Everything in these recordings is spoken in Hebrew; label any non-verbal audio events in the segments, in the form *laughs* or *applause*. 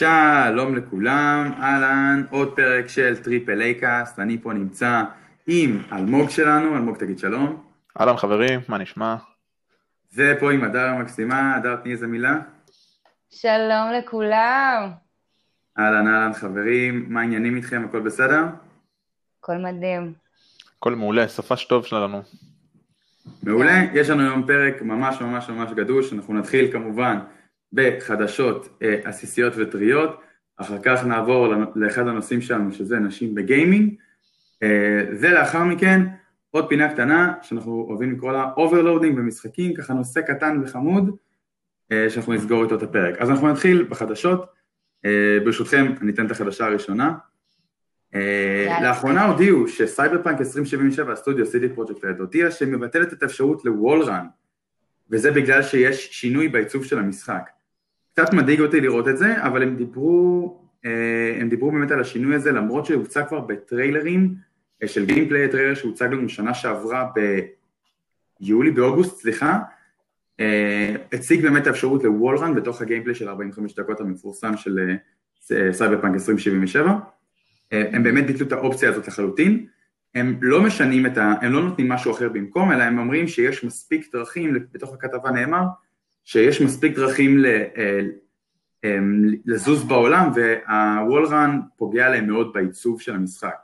שלום לכולם, אהלן, עוד פרק של Triple A Cast, אני פה נמצא עם אלמוג שלנו, אלמוג תגיד שלום. אהלן חברים, מה נשמע? ופה עם הדר המקסימה, הדר תני איזה מילה. שלום לכולם. אהלן אהלן חברים, מה העניינים איתכם, הכל בסדר? הכל מדהים. הכל מעולה, סופש טוב שלנו. מעולה, יש לנו היום פרק ממש ממש ממש גדוש, אנחנו נתחיל כמובן בחדשות אה, עסיסיות וטריות, אחר כך נעבור לאחד הנושאים שלנו שזה נשים ב gaming, אה, ולאחר מכן עוד פינה קטנה שאנחנו אוהבים לקרוא לה overloading במשחקים, ככה נושא קטן וחמוד אה, שאנחנו נסגור איתו את הפרק. אז אנחנו נתחיל בחדשות, ברשותכם אני אתן את החדשה הראשונה. לאחרונה הודיעו שסייבר פאנק 2077 הסטודיו CD Projekt Red הודיע שמבטלת את האפשרות ל wall run וזה בגלל שיש שינוי בעיצוב של המשחק. קצת מדאיג אותי לראות את זה, אבל הם דיברו, אה, הם דיברו באמת על השינוי הזה, למרות שהוצג כבר בטריילרים אה, של gameplay, טריילר שהוצג לנו שנה שעברה ביולי, באוגוסט, סליחה, אה, הציג באמת האפשרות ל wall run בתוך ה gameplay של 45 דקות המפורסם של סייבר פאנק 2077. הם באמת ביטלו את האופציה הזאת לחלוטין. הם לא משנים את ה... הם לא נותנים משהו אחר במקום, אלא הם אומרים שיש מספיק דרכים, בתוך הכתבה נאמר, שיש מספיק דרכים אה, אמ, לזוז בעולם והוול רן פוגע להם מאוד בעיצוב של המשחק.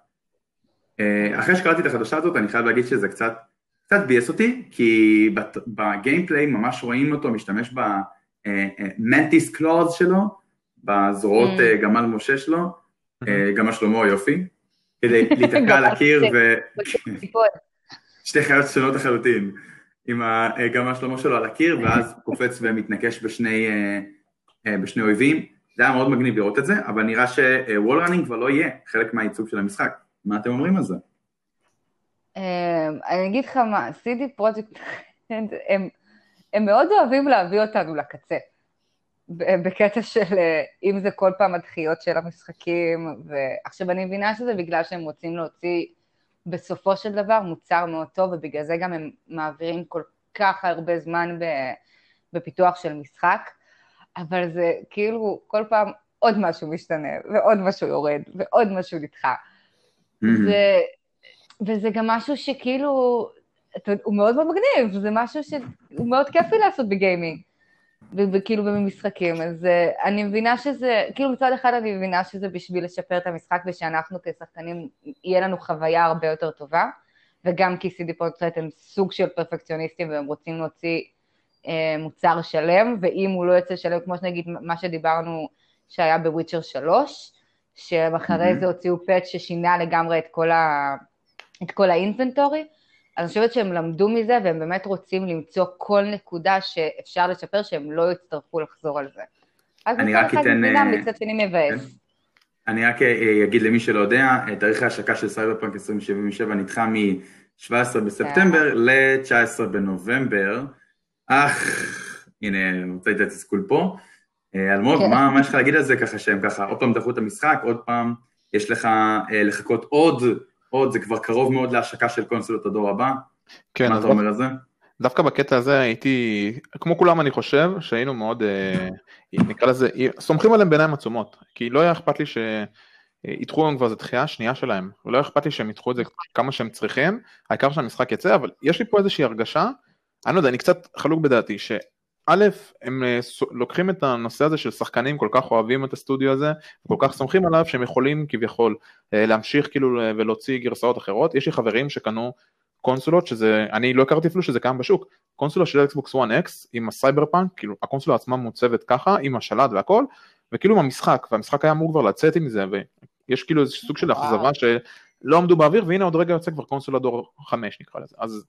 אה, אחרי שקראתי את החדשה הזאת אני חייב להגיד שזה קצת, קצת ביאס אותי כי בגיימפליי ממש רואים אותו משתמש במנטיס קלוז אה, שלו, בזרועות mm. גמל משה שלו, גמל שלמה יופי, כדי להיתקע על הקיר *laughs* ו... *laughs* שתי חיות שונות לחלוטין. עם גם השלמה שלו על הקיר, ואז קופץ ומתנקש בשני, אה, אה, בשני אויבים. זה היה מאוד מגניב לראות את זה, אבל נראה שוול ראנינג כבר לא יהיה חלק מהייצוג של המשחק. מה אתם אומרים על זה? אה, אני אגיד לך מה, CD פרויקט, הם, הם מאוד אוהבים להביא אותנו לקצה. בקטע של אם זה כל פעם הדחיות של המשחקים, ועכשיו אני מבינה שזה בגלל שהם רוצים להוציא בסופו של דבר מוצר מאוד טוב, ובגלל זה גם הם מעבירים כל כך הרבה זמן בפיתוח של משחק, אבל זה כאילו כל פעם עוד משהו משתנה, ועוד משהו יורד, ועוד משהו נדחה. Mm-hmm. ו... וזה גם משהו שכאילו, הוא מאוד מאוד מגניב, זה משהו שהוא מאוד כיפי לעשות בגיימינג. וכאילו במשחקים, אז uh, אני מבינה שזה, כאילו מצד אחד אני מבינה שזה בשביל לשפר את המשחק ושאנחנו כשחקנים, יהיה לנו חוויה הרבה יותר טובה, וגם כי CD פרויקט הם סוג של פרפקציוניסטים והם רוצים להוציא uh, מוצר שלם, ואם הוא לא יוצא שלם, כמו שנגיד מה שדיברנו שהיה בוויצ'ר 3, שאחרי mm-hmm. זה הוציאו פאץ' ששינה לגמרי את כל, ה, את כל האינבנטורי, אז אני חושבת שהם למדו מזה והם באמת רוצים למצוא כל נקודה שאפשר לשפר שהם לא יצטרכו לחזור על זה. אז מצד אחד מבינה, אה, מצד שני מבאס. כן. אני רק אה, אגיד למי שלא יודע, תאריך ההשקה של סייבר פאנק 2077 נדחה מ-17 בספטמבר ל-19 בנובמבר, אך, הנה, רוצה את התסכול פה. אה, אלמוג, כן. מה יש לך להגיד על זה ככה שהם ככה, עוד פעם דחו את המשחק, עוד פעם יש לך לחכות עוד עוד, זה כבר קרוב מאוד להשקה של קונסולות הדור הבא. כן, מה אתה אומר על זה? דווקא בקטע הזה הייתי, כמו כולם אני חושב, שהיינו מאוד, אה, נקרא לזה, סומכים עליהם בעיניים עצומות, כי לא היה אכפת לי שידחו לנו כבר, זו דחייה השנייה שלהם, ולא אכפת לי שהם ידחו את זה כמה שהם צריכים, העיקר שהמשחק יצא, אבל יש לי פה איזושהי הרגשה, אני לא יודע, אני קצת חלוק בדעתי, ש... א', הם אה, לוקחים את הנושא הזה של שחקנים, כל כך אוהבים את הסטודיו הזה, כל כך סומכים עליו שהם יכולים כביכול אה, להמשיך כאילו ולהוציא גרסאות אחרות. יש לי חברים שקנו קונסולות שזה, אני לא הכרתי אפילו שזה קיים בשוק, קונסולה של Xbox One X עם הסייבר פאנק, כאילו הקונסולה עצמה מוצבת ככה, עם השלט והכל, וכאילו עם המשחק, והמשחק היה אמור כבר לצאת עם זה, ויש כאילו איזה סוג של אכזבה שלא עמדו באוויר, והנה עוד רגע יוצא כבר קונסולה דור 5 נקרא לזה, אז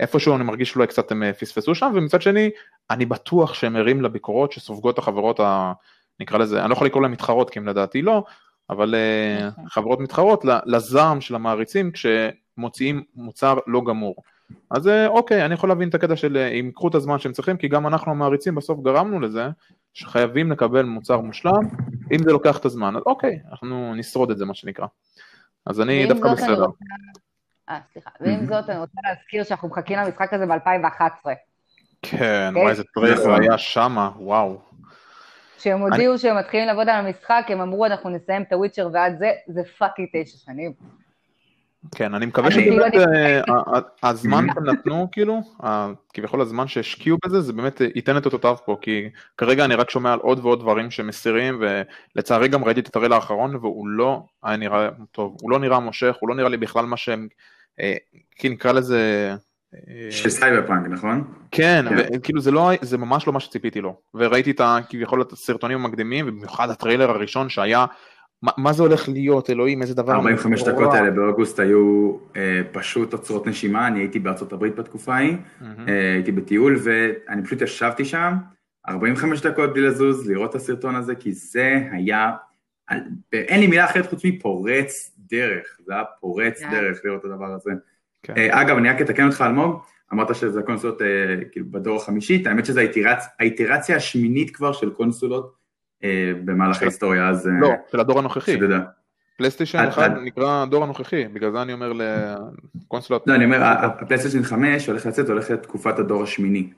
איפשהו אני מרגיש שאולי קצת הם אה, פספסו שם, ומצד שני, אני בטוח שהם ערים לביקורות שסופגות החברות, ה... נקרא לזה, אני לא יכול לקרוא להם מתחרות, כי הם לדעתי לא, אבל אה, נכון. חברות מתחרות לזעם של המעריצים כשמוציאים מוצר לא גמור. אז אה, אוקיי, אני יכול להבין את הקטע של אם ייקחו את הזמן שהם צריכים, כי גם אנחנו המעריצים בסוף גרמנו לזה, שחייבים לקבל מוצר מושלם, אם זה לוקח את הזמן, אז אוקיי, אנחנו נשרוד את זה מה שנקרא. אז אני דווקא בסדר. אה, סליחה. ועם זאת, אני רוצה להזכיר שאנחנו מחכים למשחק הזה מ-2011. כן, וואי, איזה טריילר היה שמה, וואו. כשהם הודיעו שהם מתחילים לעבוד על המשחק, הם אמרו, אנחנו נסיים את ה Witcher ועד זה, זה fucking תשע שנים. כן, אני מקווה שבאמת כאילו אה, ה- ה- הזמן שהם נתנו, כאילו, כביכול הזמן שהשקיעו בזה, זה באמת ייתן את אותותיו פה, כי כרגע אני רק שומע על עוד ועוד דברים שמסירים, ולצערי גם ראיתי את הטריילר האחרון, והוא לא היה נראה טוב, הוא לא נראה מושך, הוא לא נראה לי בכלל מה שהם, אה, כי נקרא לזה... אה, של סייבר פאנק, נכון? כן, כן. וכאילו זה לא, זה ממש לא מה שציפיתי לו, וראיתי את ה, כביכול את הסרטונים המקדימים, ובמיוחד הטריילר הראשון שהיה, מה, מה זה הולך להיות, אלוהים, איזה דבר, 45 נורא. דקות האלה באוגוסט היו אה, פשוט עוצרות נשימה, אני הייתי בארצות הברית בתקופה ההיא, מהמם. אה, הייתי בטיול ואני פשוט ישבתי שם 45 דקות בלי לזוז, לראות את הסרטון הזה, כי זה היה, אין לי מילה אחרת חוץ מפורץ דרך, זה היה פורץ כן. דרך לראות את הדבר הזה. כן. אה, אגב, אני רק אתקן אותך אלמוג, אמרת שזה קונסולות אה, כאילו בדור החמישית, האמת שזו האיטרצ- האיטרציה השמינית כבר של קונסולות אה, במהלך של- ההיסטוריה, אז לא, של הדור הנוכחי, שתדע. PlayStation עד- 1 עד- נקרא הדור הנוכחי, בגלל זה אני אומר לקונסולות, לא, אני אומר, ה PlayStation 5 הולך לצאת, הולך להיות תקופת הדור השמיני.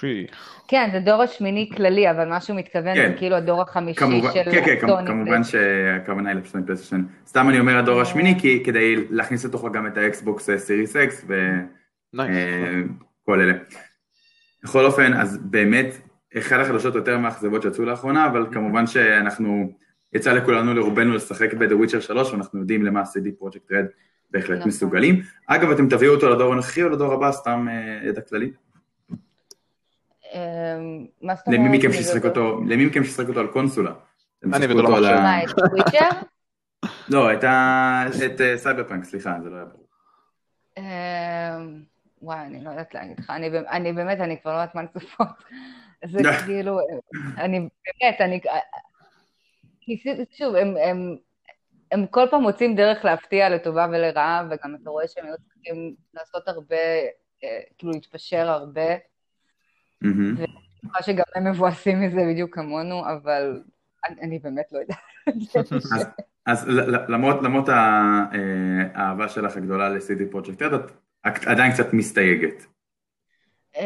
פי, כן, זה דור השמיני כללי, אבל מה שהוא מתכוון כן. זה כאילו הדור החמישי כמובן, של כן, כן, סוני. כמובן שהכוונה היא ל PlayStation PlayStation. סתם אני אומר הדור אה. השמיני, כי כדי להכניס לתוכו גם את ה Xbox Series X וכל אלה. בכל אופן, אז באמת, אחד החדשות יותר מאכזבות שיצאו לאחרונה, אבל כמובן שאנחנו, יצא לכולנו, לרובנו, לשחק ב-The Witcher 3, ואנחנו יודעים למה CD Projekt Red בהחלט נכון. מסוגלים. אגב, אתם תביאו אותו לדור הנוכחי או לדור הבא, סתם אה, ידע כללי? מה זאת אומרת? למי מכם לא- אותו, למי מכם שישחק אותו על קונסולה? אני אותו על. ה- מה, את Witcher? *laughs* לא, את ה- את אה, סייבר פאנק, סליחה, זה לא היה ברור. אמ, וואי, אני לא יודעת להגיד לך, אני, באמת- אני באמת, אני כבר לא יודעת מה לצפות. *laughs* זה כאילו, אני באמת, אני... שוב, הם, הם, הם כל פעם מוצאים דרך להפתיע לטובה ולרעה, וגם אתה רואה שהם היו צריכים לעשות הרבה, אה, כאילו להתפשר הרבה. אני בטוחה שגם הם מבואסים מזה בדיוק כמונו, אבל אני, באמת לא יודעת. אז- למרות אה, האהבה שלך הגדולה ל-CD Projekt Red, את עדיין קצת מסתייגת. אמ,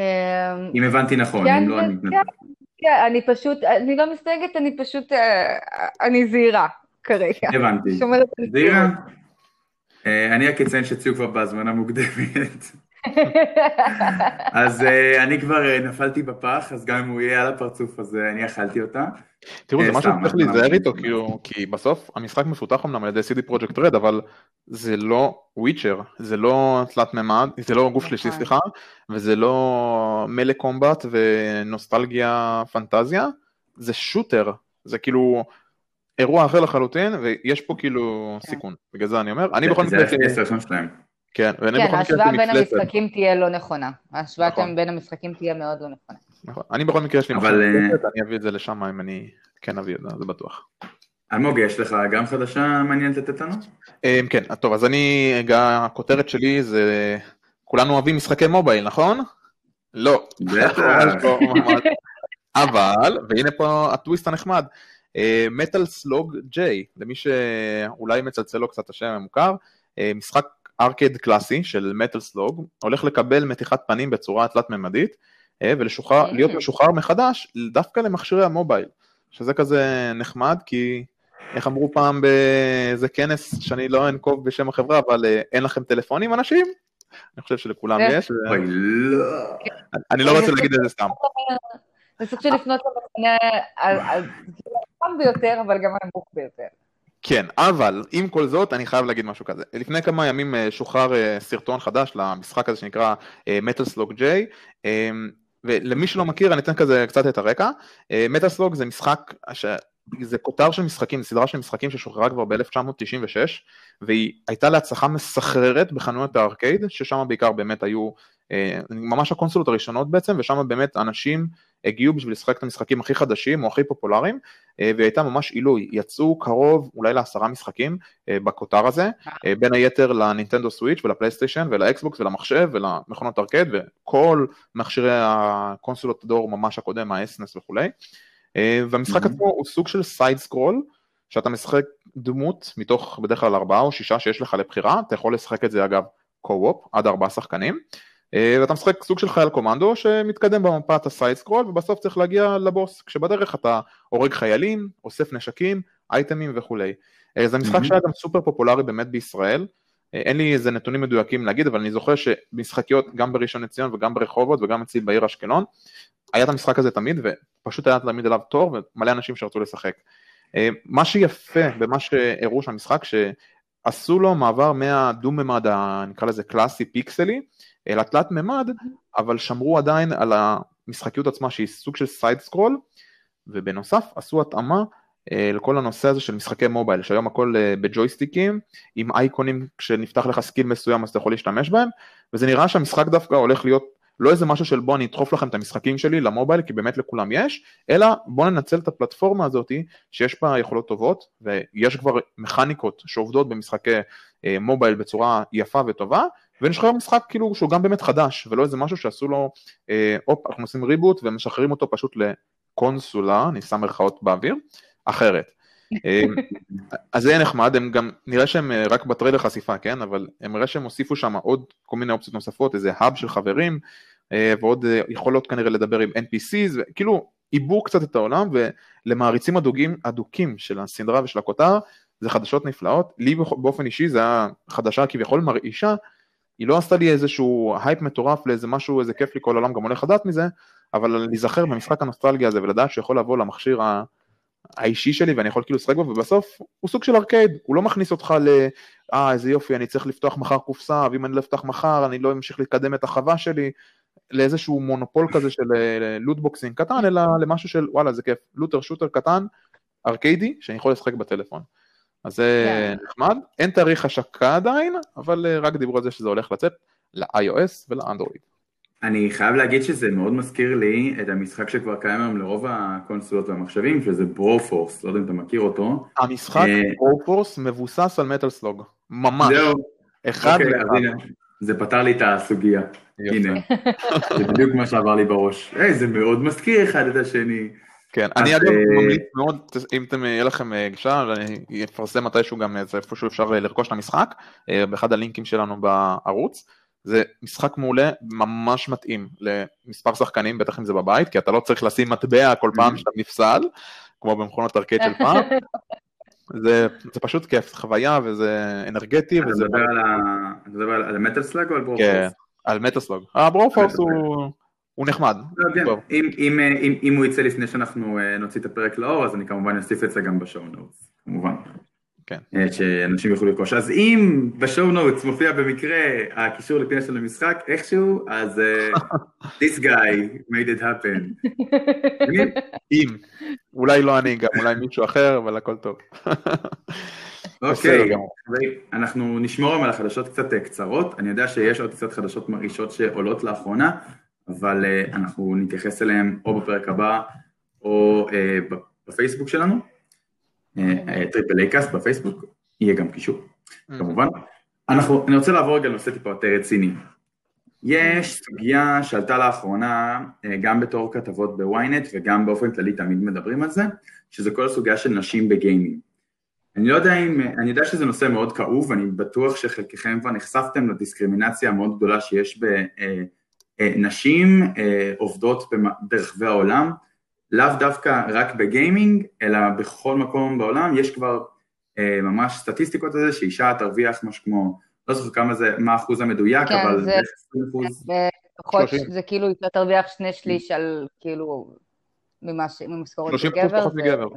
אם הבנתי נכון, כן, אם לא אני... כן, כן, אני פשוט, אני לא מסתייגת, אני פשוט, אה, אני זהירה כרגע. הבנתי. זהירה? אה, אני רק אציין שהציעו כבר בהזמנה מוקדמת. אז אה, אני כבר אה, נפלתי בפח, אז גם אם הוא יהיה על הפרצוף, אז אני אכלתי אותה. תראו זה אה, משהו שצריך להיזהר. איתו, כאילו, כי בסוף המשחק מפותח אמנם על ידי CD פרויקט רד, אבל זה לא וויצ'ר, זה לא תלת מימד, זה לא גוף שלישי נכון. סליחה, וזה לא מלא קומבט ונוסטלגיה פנטזיה, זה שוטר, זה כאילו אירוע אחר לחלוטין, ויש פה כאילו סיכון, בגלל זה אני אומר, אני בכל זה מקרה, ה-FPS הראשון שלהם. כן, ואני כן, בכל מקרה ההשוואה בין מפלצת, המשחקים תהיה לא נכונה. ההשוואה נכון. בין המשחקים תהיה מאוד לא נכונה. נכון. אני בכל מקרה יש לי אבל, אה, מפלצת, אני אביא את זה לשם אם אני כן אביא את זה, זה בטוח. אלמוג, יש לך גם חדשה מעניינת לתת לנו? אמ, כן, טוב, אז אני, הכותרת שלי זה, כולנו אוהבים משחקי מובייל, נכון? לא. בטח. *laughs* לא. אבל, והנה פה הטוויסט הנחמד, מטאל סלוג ג'יי, למי שאולי מצלצל לו קצת השם המוכר, אה, משחק ארקד קלאסי של מטאל סלוג, הולך לקבל מתיחת פנים בצורה תלת-ממדית, אה, ולהיות Mm. משוחרר מחדש דווקא למכשירי המובייל, שזה כזה נחמד, כי איך אמרו פעם באיזה כנס שאני לא אנקוב בשם החברה, אבל אה, אין לכם טלפונים אנשים? אני חושב שלכולם. יש, לא. אני לא רוצה להגיד את זה סתם. זה סוג של לפנות כאילו, החם ביותר, אבל גם הנמוך ביותר. כן, אבל עם כל זאת אני חייב להגיד משהו כזה. לפני כמה ימים אה, שוחרר אה, סרטון חדש למשחק הזה שנקרא מטל סלוג ג'יי, ולמי שלא מכיר אני אתן כזה קצת את הרקע. מטל סלוג זה משחק, ש... זה כותר של משחקים, סדרה של משחקים ששוחררה כבר ב-1996, והיא הייתה להצלחה מסחררת בחנויות הארקייד, ששם בעיקר באמת היו אה, ממש הקונסולות הראשונות בעצם, ושם באמת אנשים הגיעו בשביל לשחק את המשחקים הכי חדשים או הכי פופולריים, אה, והיא הייתה ממש עילוי, יצאו קרוב אולי לעשרה משחקים אה, בכותר הזה, אה, בין היתר לנינטנדו סוויץ' ולפלייסטיישן ולאקסבוקס ולמחשב ולמכונות ארקד וכל מכשירי הקונסולות דור ממש הקודם, ה SNES וכולי, והמשחק. עצמו הוא סוג של side scroll, שאתה משחק דמות מתוך בדרך כלל ארבעה או שישה שיש לך לבחירה, אתה יכול לשחק את זה אגב co-op עד ארבעה שחקנים, ואתה משחק סוג של חייל קומנדו שמתקדם במפת ה side scroll ובסוף צריך להגיע לבוס כשבדרך אתה הורג חיילים, אוסף נשקים, אייטמים וכולי. אה, זה משחק שהיה גם סופר פופולרי באמת בישראל, אה, אין לי איזה נתונים מדויקים להגיד אבל אני זוכר שמשחקיות גם בראשון לציון וגם ברחובות וגם אצלי בעיר אשקלון היה את המשחק הזה תמיד ופשוט היה תמיד אליו תור ומלא אנשים שרצו לשחק. מה שיפה במה שהראו של המשחק שעשו לו מעבר מהדו-ממד נקרא לזה קלאסי פיקסלי אלא תלת מימד, אבל שמרו עדיין על המשחקיות עצמה שהיא סוג של side scroll, ובנוסף עשו התאמה אה, לכל הנושא הזה של משחקי mobile, שהיום הכל אה, בג'ויסטיקים, עם אייקונים, כשנפתח לך skill מסוים אז אתה יכול להשתמש בהם, וזה נראה שהמשחק דווקא הולך להיות לא איזה משהו של בוא אני אדחוף לכם את המשחקים שלי ל mobile, כי באמת לכולם יש, אלא בוא ננצל את הפלטפורמה הזאת שיש בה יכולות טובות, ויש כבר מכניקות שעובדות במשחקי אה, מובייל בצורה יפה וטובה, ונשחרר משחק כאילו שהוא גם באמת חדש, ולא איזה משהו שעשו לו, אה, הופ, אנחנו עושים ריבוט ומשחררים אותו פשוט לקונסולה, אני שם מרכאות באוויר, אחרת. אה, *laughs* אז זה נחמד, הם גם, נראה שהם אה, רק בטריילר חשיפה, כן? אבל הם נראה שהם הוסיפו שם עוד כל מיני אופציות נוספות, איזה האב של חברים, אה, ועוד יכולות כנראה לדבר עם NPCs, וכאילו עיבו קצת את העולם, ולמעריצים הדוגים, הדוקים של הסדרה ושל הכותר, זה חדשות נפלאות. לי באופן אישי זה היה חדשה כביכול מרעישה, היא לא עשתה לי איזשהו הייפ מטורף לאיזה משהו, איזה כיף לי כל העולם גם הולך לדעת מזה, אבל להיזכר במשחק הנוסטלגיה הזה ולדעת שיכול לבוא למכשיר האישי שלי ואני יכול כאילו לשחק בו ובסוף הוא סוג של ארקייד, הוא לא מכניס אותך ל... אה איזה יופי אני צריך לפתוח מחר קופסה ואם אני לא אפתח מחר אני לא אמשיך לקדם את החווה שלי לאיזשהו מונופול כזה של loot boxing אה, קטן אלא למשהו של וואלה זה כיף, looter shooter קטן, ארקיידי שאני יכול לשחק בטלפון. אז זה yeah. כן. נחמד, אין תאריך השקה עדיין, אבל אה, רק דיברו על זה שזה הולך לצאת ל-iOS ול-Android. אני חייב להגיד שזה מאוד מזכיר לי את המשחק שכבר קיים היום לרוב הקונסולות והמחשבים, שזה ברופורס, לא יודע אם אתה מכיר אותו. המשחק ברופורס אה, מבוסס על מטל סלוג, ממש. זהו. אחד אוקיי, לאחד. זה פתר לי את הסוגיה. הנה, זה בדיוק מה שעבר לי בראש. היי, זה מאוד מזכיר אחד את השני. כן, אני אגב אה, ממליץ מאוד, אם אתם, יהיה לכם אה, גישה, אני אפרסם מתישהו גם איפשהו אפשר לרכוש את המשחק, באחד הלינקים שלנו בערוץ. זה משחק מעולה, ממש מתאים למספר שחקנים, בטח אם זה בבית, כי אתה לא צריך לשים מטבע כל פעם שאתה נפסל, כמו במכונות ארקד של פעם. *laughs* זה, זה פשוט כיף, חוויה וזה אנרגטי. אתה מדבר על ה Metal Slug או על Broforce? כן, על Metal Slug. ה Broforce הוא... הוא נחמד. לא, כן. אם, אם, אם, אם הוא יצא לפני שאנחנו אה, נוציא את הפרק לאור, אז אני כמובן אוסיף את זה גם בשואו נוטס, כמובן. כן. אה, שאנשים יוכלו לרכוש. אז אם בשואו נוטס מופיע במקרה הקישור לפינה של המשחק, איכשהו, אז *laughs* this guy made it happen. *laughs* אם. אולי לא אני גם, אולי מישהו אחר, אבל הכל טוב. *laughs* אוקיי, אנחנו נשמור היום על החדשות קצת קצרות, אני יודע שיש עוד קצת חדשות מרעישות שעולות לאחרונה, אבל אה, אנחנו נתייחס אליהם או בפרק הבא או אה, בפייסבוק שלנו, Triple A Cast בפייסבוק, יהיה גם קישור, אממ. כמובן. אנחנו, אני רוצה לעבור רגע לנושא טיפה יותר רציני. יש סוגיה שעלתה לאחרונה, גם בתור כתבות בוויינט וגם באופן כללי תמיד מדברים על זה, שזה כל הסוגיה של נשים ב gaming. אני לא יודע אם, אני יודע שזה נושא מאוד כאוב, ואני בטוח שחלקכם כבר נחשפתם לדיסקרימינציה המאוד גדולה שיש ב... אה, נשים אה, עובדות ברחבי העולם, לאו דווקא רק בגיימינג, אלא בכל מקום בעולם, יש כבר אה, ממש סטטיסטיקות על זה שאישה תרוויח משהו כמו, לא זוכר כמה זה, מה האחוז המדויק, כן, אבל זה 20 אחוז. פחות, זה כאילו אישה תרוויח שני שליש על כאילו ממשכורת של גבר. 30 פחות מגבר.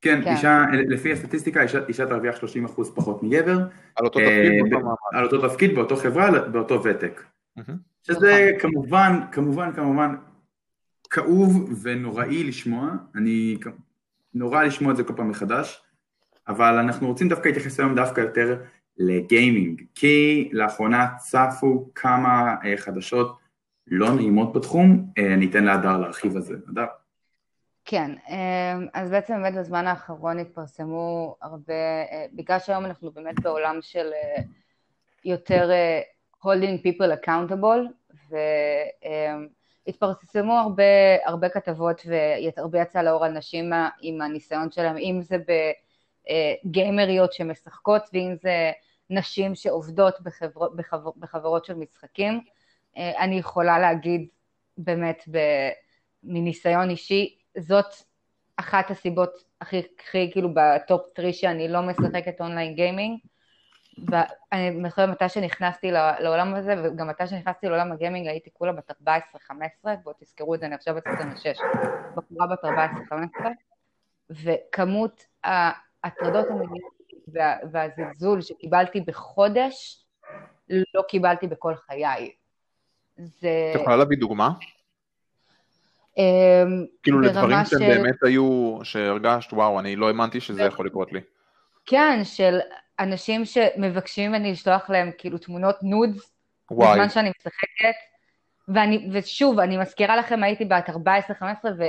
כן, כן, אישה, לפי הסטטיסטיקה, אישה, אישה תרוויח 30 אחוז פחות מגבר. על אותו תפקיד באותו מעמד. על אותו תפקיד, באותו חברה, באותו ותק. שזה נכון. כמובן, כמובן, כמובן כאוב ונוראי לשמוע, אני נורא לשמוע את זה כל פעם מחדש, אבל אנחנו רוצים דווקא להתייחס היום דווקא יותר לגיימינג, כי לאחרונה צפו כמה אה, חדשות לא נעימות בתחום, אה, אני אתן להדר להרחיב על זה, הדר. כן, אה, אז בעצם באמת בזמן האחרון התפרסמו הרבה, בגלל שהיום אנחנו באמת בעולם של יותר holding people accountable, והתפרסמו הרבה, הרבה כתבות והרבה יצא לאור על נשים עם הניסיון שלהם, אם זה בגיימריות שמשחקות ואם זה נשים שעובדות בחבר, בחבר, בחברות של משחקים. אה, אני יכולה להגיד באמת מניסיון אישי, זאת אחת הסיבות הכי, הכי כאילו ב top 3 שאני לא משחקת online gaming. ואני זוכרת מתי שנכנסתי לעולם הזה, וגם מתי שנכנסתי לעולם ה gaming הייתי כולה בת 14-15, בואו תזכרו את זה, אני עכשיו בת 26, בחורה בת 14-15, וכמות ההטרדות המיניות והזלזול שקיבלתי בחודש, לא קיבלתי בכל חיי. זה... את יכולה להביא דוגמה? אמ, כאילו לדברים שהם באמת היו, שהרגשת, וואו, אני לא האמנתי שזה יכול לקרות לי. כן, של אנשים שמבקשים ממני לשלוח להם כאילו תמונות נודס, בזמן שאני משחקת, ואני, ושוב, אני מזכירה לכם, הייתי בת 14-15, ו...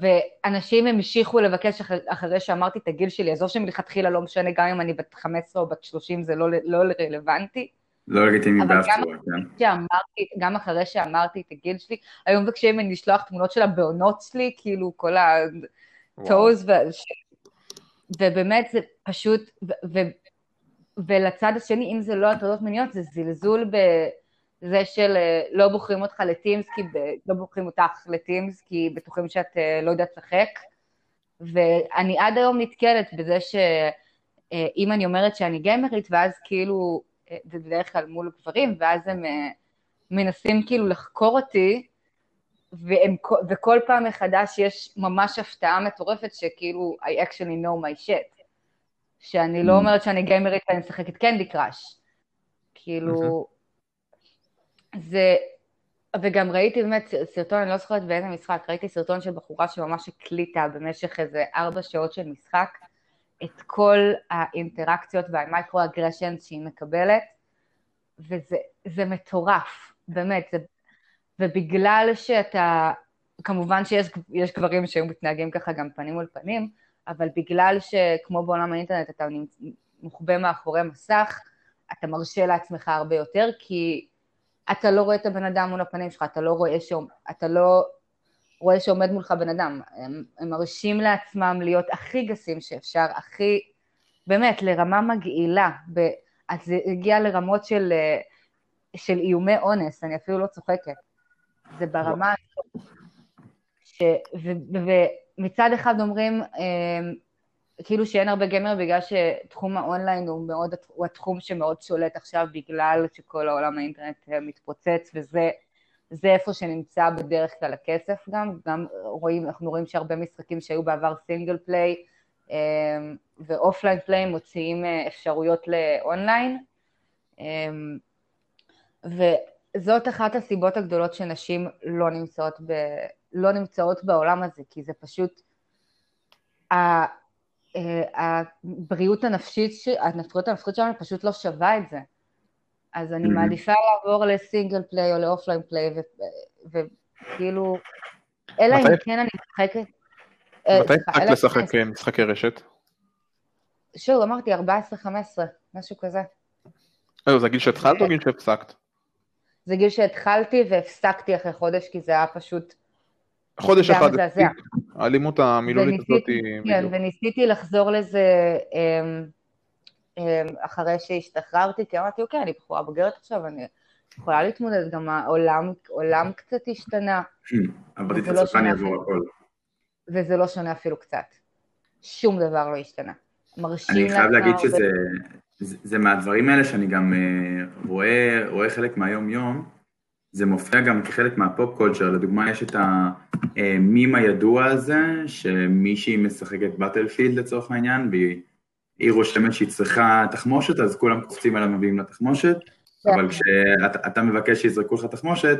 ואנשים המשיכו לבקש אחרי, אחרי שאמרתי את הגיל שלי, עזוב שמלכתחילה לא משנה, גם אם אני בת 15 או בת 30 זה לא, לא רלוונטי. לא לגיטימי באף צורה, כן. שאמרתי, גם אחרי שאמרתי את הגיל שלי, היו מבקשים ממני לשלוח תמונות של הבעונות שלי, כאילו כל הטוז. ובאמת זה פשוט, ו... ו... ולצד השני, אם זה לא הטרדות מיניות, זה זלזול בזה של אה, לא בוחרים אותך לטימס, כי ב... לא בוחרים אותך לטימס, כי בטוחים שאת אה, לא יודעת לשחק. ואני עד היום נתקלת בזה שאם אה, אני אומרת שאני גיימרית, ואז כאילו זה בדרך כלל מול גברים, ואז הם מנסים כאילו לחקור אותי, והם, וכל פעם מחדש יש ממש הפתעה מטורפת שכאילו I actually know my shit. שאני לא mm. אומרת שאני גיימרית ואני משחקת קנדי קראש. כאילו, זה, וגם ראיתי באמת סרטון, אני לא זוכרת באיזה משחק, ראיתי סרטון של בחורה שממש הקליטה במשך איזה ארבע שעות של משחק, את כל האינטראקציות וה micro aggression שהיא מקבלת, וזה מטורף, באמת, זה, ובגלל שאתה, כמובן שיש גברים שהיו מתנהגים ככה גם פנים מול פנים, אבל בגלל שכמו בעולם האינטרנט אתה מוחבא מאחורי מסך, אתה מרשה לעצמך הרבה יותר, כי אתה לא רואה את הבן אדם מול הפנים שלך, אתה לא רואה, ש... אתה לא רואה שעומד מולך בן אדם, הם, הם מרשים לעצמם להיות הכי גסים שאפשר, הכי, באמת, לרמה מגעילה, ב, אז זה הגיע לרמות של, של איומי אונס, אני אפילו לא צוחקת, זה ברמה, ש, ו, ומצד אחד אומרים, אמ, כאילו שאין הרבה גמר בגלל שתחום האונליין הוא מאוד, הוא התחום שמאוד שולט עכשיו בגלל שכל העולם האינטרנט מתפוצץ וזה זה איפה שנמצא בדרך כלל הכסף גם, גם רואים, אנחנו רואים שהרבה משחקים שהיו בעבר single play אמ, ו offline play מוציאים אה, אפשרויות לאונליין אמ, וזאת אחת הסיבות הגדולות שנשים לא נמצאות, ב, לא נמצאות בעולם הזה, כי זה פשוט אה, הבריאות הנפשית, הנפשית הנפשית שלנו פשוט לא שווה את זה. אז אני מעדיפה לעבור ל single play או ל offline play, וכאילו, אלא אם כן אני משחקת... אה, מתי התחלת לשחק משחקי רשת? שוב, אמרתי 14-15, משהו כזה. אה, זה גיל שהתחלת או גיל שהפסקת? זה גיל שהתחלתי והפסקתי אחרי חודש, כי זה היה פשוט... חודש אחד, האלימות המילולית הזאת היא... כן, וניסיתי לחזור לזה אמ, אמ, אחרי שהשתחררתי, כי אמרתי, אוקיי, אני בחורה בוגרת עכשיו, אני יכולה להתמודד, גם העולם עולם קצת השתנה. עברתי את הצלחה, אני אעבור הכל. וזה לא שונה אפילו קצת. שום דבר לא השתנה. מרשים אני חייב להגיד שזה זה, זה מהדברים האלה שאני גם uh, רואה, רואה חלק מהיום-יום, זה מופיע גם כחלק מהפופ קולצ'ר, לדוגמה יש את המים הידוע הזה, שמישהי משחקת באטלפילד לצורך העניין, והיא היא רושמת שהיא צריכה תחמושת, אז כולם קופצים עליו מביאים לה תחמושת, כן. אבל כשאתה מבקש שיזרקו לך תחמושת,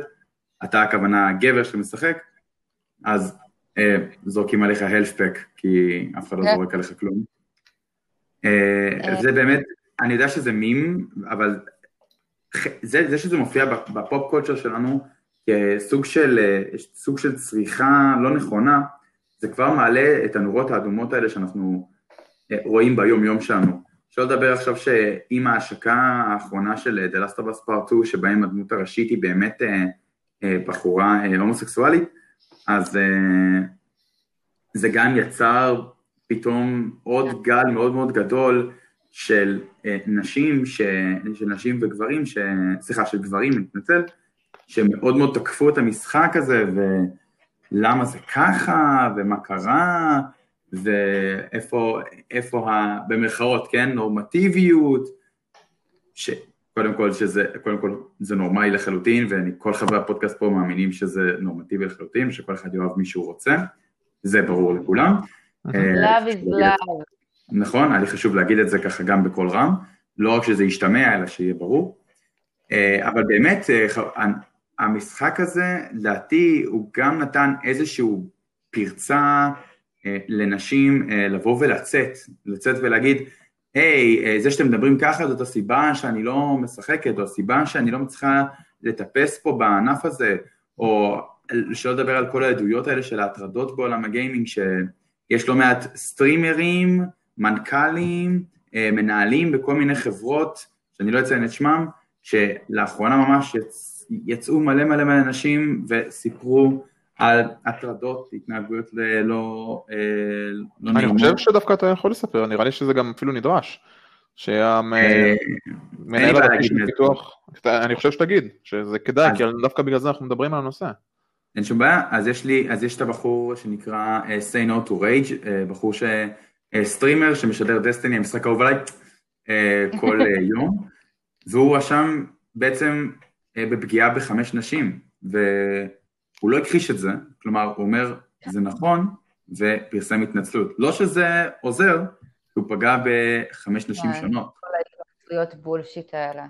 אתה הכוונה גבר שמשחק, אז אה, זורקים עליך הלפפק, כי אף אחד לא כן. זורק עליך כלום. אה, אה. זה באמת, אני יודע שזה מים, אבל זה, זה שזה מופיע בפופ קולצ'ר שלנו כסוג של, אה, סוג של צריכה לא נכונה, זה כבר מעלה את הנורות האדומות האלה שאנחנו רואים ביום יום שלנו. אפשר לדבר עכשיו שעם ההשקה האחרונה של The Last of Us Part 2, שבהם הדמות הראשית היא באמת אה, אה, בחורה אה, הומוסקסואלית, אז זה גם יצר פתאום עוד גל מאוד מאוד גדול של נשים, ש... של נשים וגברים, ש... סליחה, של גברים, אני מתנצל, שמאוד מאוד תקפו את המשחק הזה, ולמה זה ככה, ומה קרה, ואיפה, איפה ה... במרכאות, כן, נורמטיביות, שקודם כל שזה, קודם כל זה נורמלי לחלוטין, וכל חברי הפודקאסט פה מאמינים שזה נורמטיבי לחלוטין, שכל אחד יאהב מי שהוא רוצה, זה ברור לכולם. אה, love is love. נכון, היה לי חשוב להגיד את זה ככה גם בקול רם, לא רק שזה ישתמע, אלא שיהיה ברור. אה, אבל באמת, אה, המשחק הזה, לדעתי, הוא גם נתן איזושהי פרצה לנשים לבוא ולצאת, לצאת ולהגיד, היי, זה שאתם מדברים ככה זאת הסיבה שאני לא משחקת, או הסיבה שאני לא מצליחה לטפס פה בענף הזה, או שלא לדבר על כל העדויות האלה של ההטרדות בעולם הגיימינג, שיש לא מעט סטרימרים, מנכ"לים, אה, מנהלים בכל מיני חברות, שאני לא אציין את שמם, שלאחרונה ממש יצ... יצאו מלא מלא מלא אנשים וסיפרו על הטרדות, התנהגויות לא, לא נעימות. אני חושב שדווקא אתה יכול לספר, נראה לי שזה גם אפילו נדרש. שהמנהל אה, הדתי של פיתוח, אני חושב שתגיד, שזה כדאי, כי דווקא בגלל זה אנחנו מדברים על הנושא. אין שום בעיה, אז יש לי, אז יש את הבחור שנקרא uh, Say No to Rage, uh, בחור ש... אה, streamer שמשדר Destiny, המשחק האהוב עליי, אה, כל אה, *laughs* יום, והוא הואשם בעצם בפגיעה בחמש נשים, והוא לא הכחיש את זה, כלומר הוא אומר זה נכון, ופרסם התנצלות. לא שזה עוזר, הוא פגע בחמש נשים שונות. כל ההתנצלויות bullshit האלה.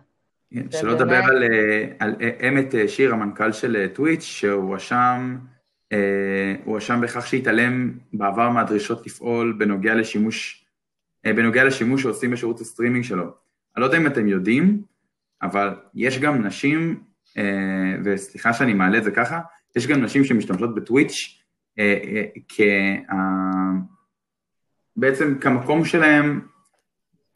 כן, שלא לדבר על, אה, אה, Emmett אה, Shear, המנכ"ל של Twitch, שהוא אשם, הוא אשם בכך שהתעלם בעבר מהדרישות לפעול בנוגע לשימוש, בנוגע לשימוש שעושים בשירות הסטרימינג שלו. אני לא יודע אם אתם יודעים, אבל יש גם נשים, וסליחה שאני מעלה את זה ככה, יש גם נשים שמשתמשות ב Twitch כ... בעצם כמקום שלהם,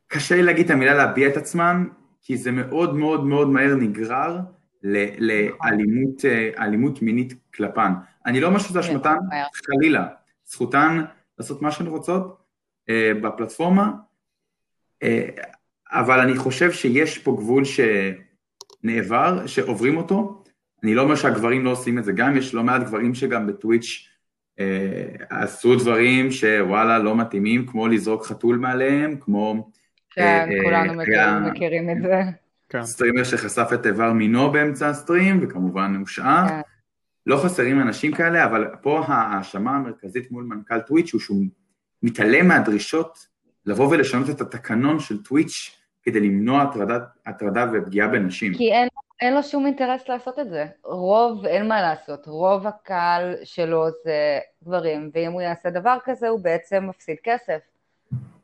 קשה לי להגיד את המילה להביע את עצמם, כי זה מאוד מאוד מאוד מהר נגרר לאלימות אלימות מינית כלפן. אני לא משהו זה כן, אשמתן, חלילה. זכותן לעשות מה שהן רוצות אה, בפלטפורמה, אה, אבל אני חושב שיש פה גבול שנעבר, שעוברים אותו. אני לא אומר שהגברים לא עושים את זה, גם יש לא מעט גברים שגם בטוויץ' אה, עשו דברים שוואלה לא מתאימים, כמו לזרוק חתול מעליהם, כמו כן, אה, כולנו מכירים את זה. כן. streamer שחשף את איבר מינו באמצע ה stream, וכמובן הושעה. כן. לא חסרים אנשים כאלה, אבל פה ההאשמה המרכזית מול מנכ"ל Twitch הוא שהוא מתעלם מהדרישות לבוא ולשנות את התקנון של Twitch כדי למנוע הטרדה, הטרדה ופגיעה בנשים. כי אין, אין לו שום אינטרס לעשות את זה. רוב, אין מה לעשות, רוב הקהל שלו זה גברים, ואם הוא יעשה דבר כזה הוא בעצם מפסיד כסף.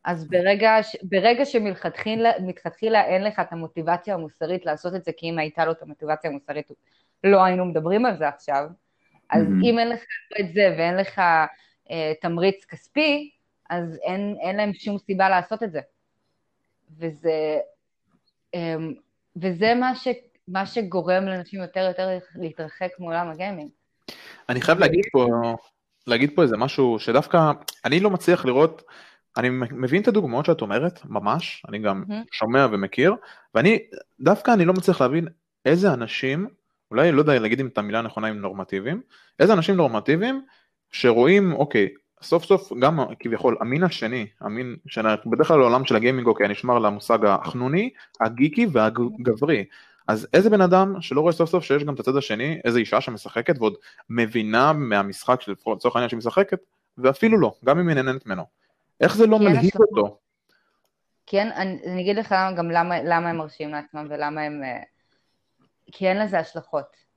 אז ברגע, ברגע שמלכתחילה אין לך את המוטיבציה המוסרית לעשות את זה, כי אם הייתה לו את המוטיבציה המוסרית, לא היינו מדברים על זה עכשיו, אז mm-hmm. אם אין לך את זה ואין לך אה, תמריץ כספי, אז אין, אין להם שום סיבה לעשות את זה. וזה, אה, וזה מה, ש, מה שגורם לאנשים יותר יותר להתרחק מעולם הגיימינג. אני חייב להגיד פה, להגיד פה איזה משהו שדווקא אני לא מצליח לראות אני מבין את הדוגמאות שאת אומרת, ממש, אני גם mm-hmm. שומע ומכיר, ואני, דווקא אני לא מצליח להבין איזה אנשים, אולי לא יודע להגיד אם את המילה הנכונה עם נורמטיביים, איזה אנשים נורמטיביים שרואים, אוקיי, סוף סוף גם כביכול המין השני, המין, בדרך כלל לעולם של הגיימינג, אוקיי, נשמר למושג החנוני, הגיקי והגברי. אז איזה בן אדם שלא רואה סוף סוף שיש גם את הצד השני, איזה אישה שמשחקת ועוד מבינה מהמשחק, לצורך העניין שהיא משחקת, ואפילו לא, גם אם היא נהנית ממנו. איך זה לא מלהיב אותו? כן, אני, אני אגיד לך גם למה, למה הם מרשים לעצמם ולמה הם... אה, כי אין לזה השלכות.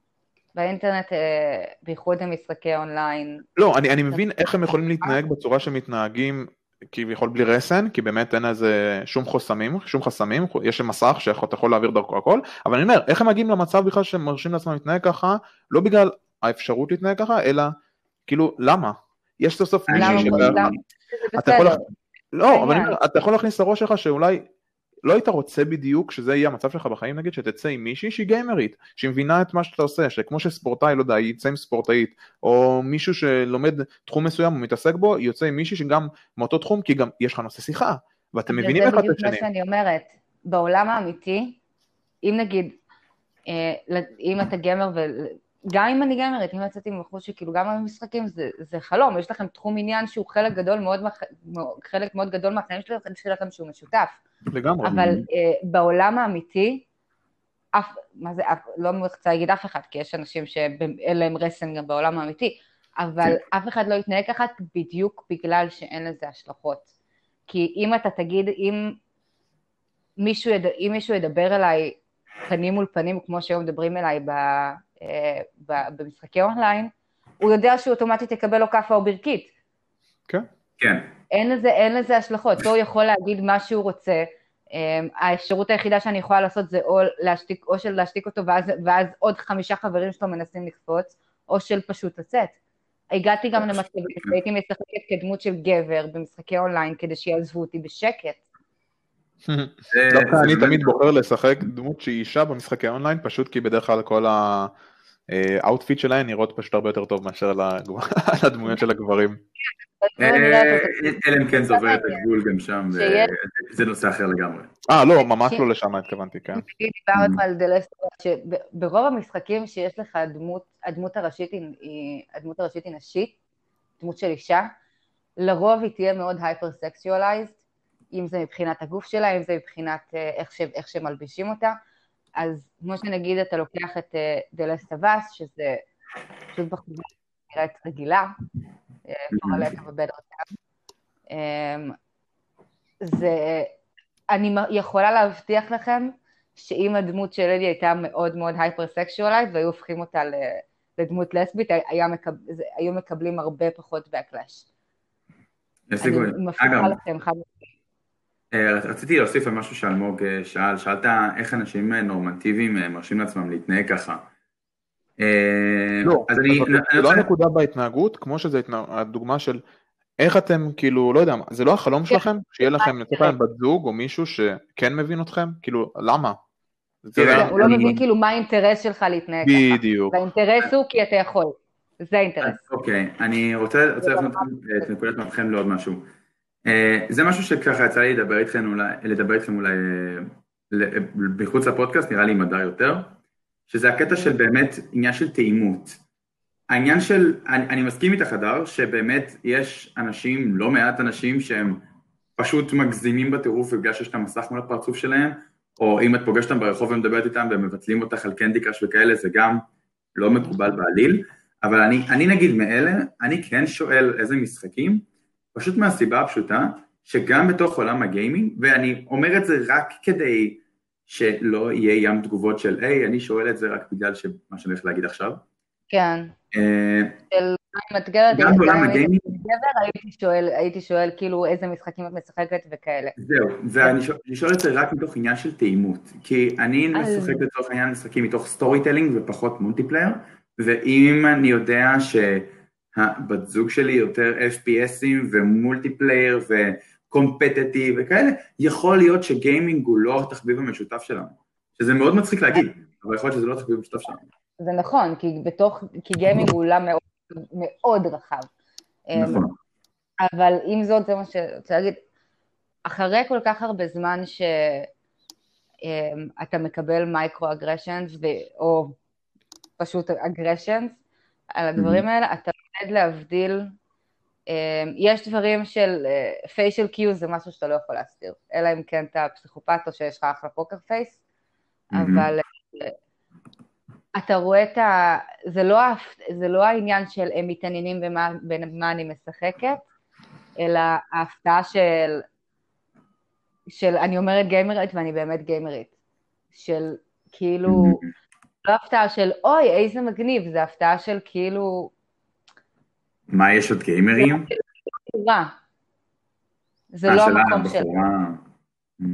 באינטרנט, אה, בייחוד המשחקי אונליין... לא, אני, אני מבין איך הם יכולים להתנהג בצורה שמתנהגים כביכול בלי רסן, כי באמת אין איזה שום חוסמים, שום חסמים, יש מסך שאתה יכול להעביר דרכו הכל, אבל אני אומר, איך הם מגיעים למצב בכלל שהם מרשים לעצמם להתנהג ככה, לא בגלל האפשרות להתנהג ככה, אלא כאילו, למה? יש סוף סוף מישהו אתה יכול, לא, אבל אתה יכול להכניס לראש שלך שאולי לא היית רוצה בדיוק שזה יהיה המצב שלך בחיים נגיד שתצא עם מישהי שהיא גיימרית שהיא מבינה את מה שאתה עושה שכמו שספורטאי לא יודע יצא עם ספורטאית או מישהו שלומד תחום מסוים ומתעסק בו יוצא עם מישהי שגם מאותו תחום כי גם יש לך נושא שיחה ואתם מבינים אחד את השני. זה בדיוק מה שאני אומרת בעולם האמיתי אם נגיד אה, אם אתה גמר, וגם אם אני גמרית, אם יצאתי מבחוץ שכאילו גם במשחקים זה, זה חלום, יש לכם תחום עניין שהוא חלק גדול מאוד, חלק מאוד גדול מהחיים שלכם שהוא משותף. לגמרי. אבל uh, בעולם האמיתי, אף, מה זה, אף, לא רוצה להגיד אף אחד, כי יש אנשים שאין להם רסן גם בעולם האמיתי, אבל כן. אף אחד לא יתנהג ככה בדיוק בגלל שאין לזה השלכות. כי אם אתה תגיד, אם מישהו, יד, אם מישהו ידבר אליי פנים מול פנים, כמו שהיום מדברים אליי ב, במשחקי אונליין, הוא יודע שהוא אוטומטית יקבל לו כאפה או ברכית. כן. כן. אין לזה, אין לזה השלכות, *laughs* הוא יכול להגיד מה שהוא רוצה, אמ, האפשרות היחידה שאני יכולה לעשות זה או, להשתיק, או של להשתיק אותו ואז, ואז עוד חמישה חברים שלו מנסים לקפוץ, או של פשוט לצאת. הגעתי גם למצב *laughs* שהייתי משחקת כדמות של גבר במשחקי אונליין כדי שיעזבו אותי בשקט. דווקא אני תמיד בוחר לשחק דמות שהיא אישה במשחקי אונליין, פשוט כי בדרך כלל כל ה outfit שלהן נראות פשוט הרבה יותר טוב מאשר לדמויות *laughs* של הגברים. אה, אלא אם כן זה עובר את הגבול גם שם, זה נושא אחר לגמרי. אה, לא, ממש לא לשם התכוונתי, כן. דיברת על The Last, שברוב המשחקים שיש לך דמות, הדמות הראשית היא, הדמות הראשית היא נשית, דמות של אישה, לרוב היא תהיה מאוד hyper sexualized, אם זה מבחינת הגוף שלה, אם זה מבחינת אה, איך, ש, איך שמלבישים אותה, אז כמו שנגיד אתה לוקח את The Last of Us, שזה פשוט בחורה נראית רגילה, פרלקה ובדרטם. זה, אני יכולה להבטיח לכם שאם הדמות של אלי הייתה מאוד מאוד hyper sexualized והיו הופכים אותה לדמות לסבית, היו מקבלים הרבה פחות backlash. אני מבטיחה לכם חד אה, רציתי להוסיף על משהו שאלמוג אה, שאל, שאלת איך אנשים נורמטיביים אה, מרשים לעצמם להתנהג ככה. אה, לא, אז אני... זה לא הנקודה בהתנהגות, כמו שזה הדוגמה של איך אתם כאילו, לא יודע, זה לא החלום כן. שלכם שיהיה לכם לצורך העניין בת זוג או מישהו שכן מבין אתכם? כאילו, למה? הוא לא מבין כאילו מה האינטרס שלך להתנהג ככה. בדיוק. והאינטרס הוא כי אתה יכול. זה האינטרס. אוקיי, אני רוצה להפנות את נקודת מבטכם לעוד משהו. אה, זה משהו שככה יצא לי לדבר איתכם אולי מחוץ לפודקאסט, נראה לי מדע יותר. שזה הקטע של באמת עניין של טעימות. העניין של, אני, אני מסכים איתך הדר, שבאמת יש אנשים, לא מעט אנשים שהם פשוט מגזימים בטירוף בגלל שיש את המסך מול הפרצוף שלהם, או אם את פוגשת אותם ברחוב ומדברת איתם והם מבטלים אותך על קנדי קראש וכאלה, זה גם לא מקובל בעליל, אבל אני, אני נגיד מאלה, אני כן שואל איזה משחקים, פשוט מהסיבה הפשוטה, שגם בתוך עולם הגיימינג, ואני אומר את זה רק כדי שלא יהיה ים תגובות של, היי, אני שואל את זה רק בגלל מה שאני הולך להגיד עכשיו. כן. אה, של גם בעולם הגיימינג. הייתי שואל כאילו איזה משחקים את משחקת וכאלה. זהו, ואני שואל את זה רק מתוך עניין של טעימות, כי אני משחק לצורך העניין משחקים מתוך storytelling ופחות multiplayer, ואם אני יודע שהבת זוג שלי יותר FPS ים ו multiplayer ו... competitive וכאלה, יכול להיות שגיימינג הוא לא התחביב המשותף שלנו, שזה מאוד מצחיק להגיד, אבל יכול להיות שזה לא התחביב המשותף שלנו. זה נכון, כי בתוך, כי גיימינג הוא עולם מאוד, מאוד רחב. נכון. אבל עם זאת, זה מה שאני רוצה להגיד, אחרי כל כך הרבה זמן שאתה מקבל micro aggressions, או פשוט aggressions על הדברים האלה, אתה לומד להבדיל אמ, יש דברים של facial uh, cue זה משהו שאתה לא יכול להסתיר, אלא אם כן אתה פסיכופת או שיש לך אחלה poker face. אבל uh, אתה רואה את ה... זה לא, זה לא העניין של הם מתעניינים במה, במה אני משחקת, אלא ההפתעה של, של אני אומרת גיימרית ואני באמת גיימרית, של כאילו. לא הפתעה של אוי איזה מגניב, זה הפתעה של כאילו מה, יש עוד גיימרים? זה לא המקום שלך. Mm.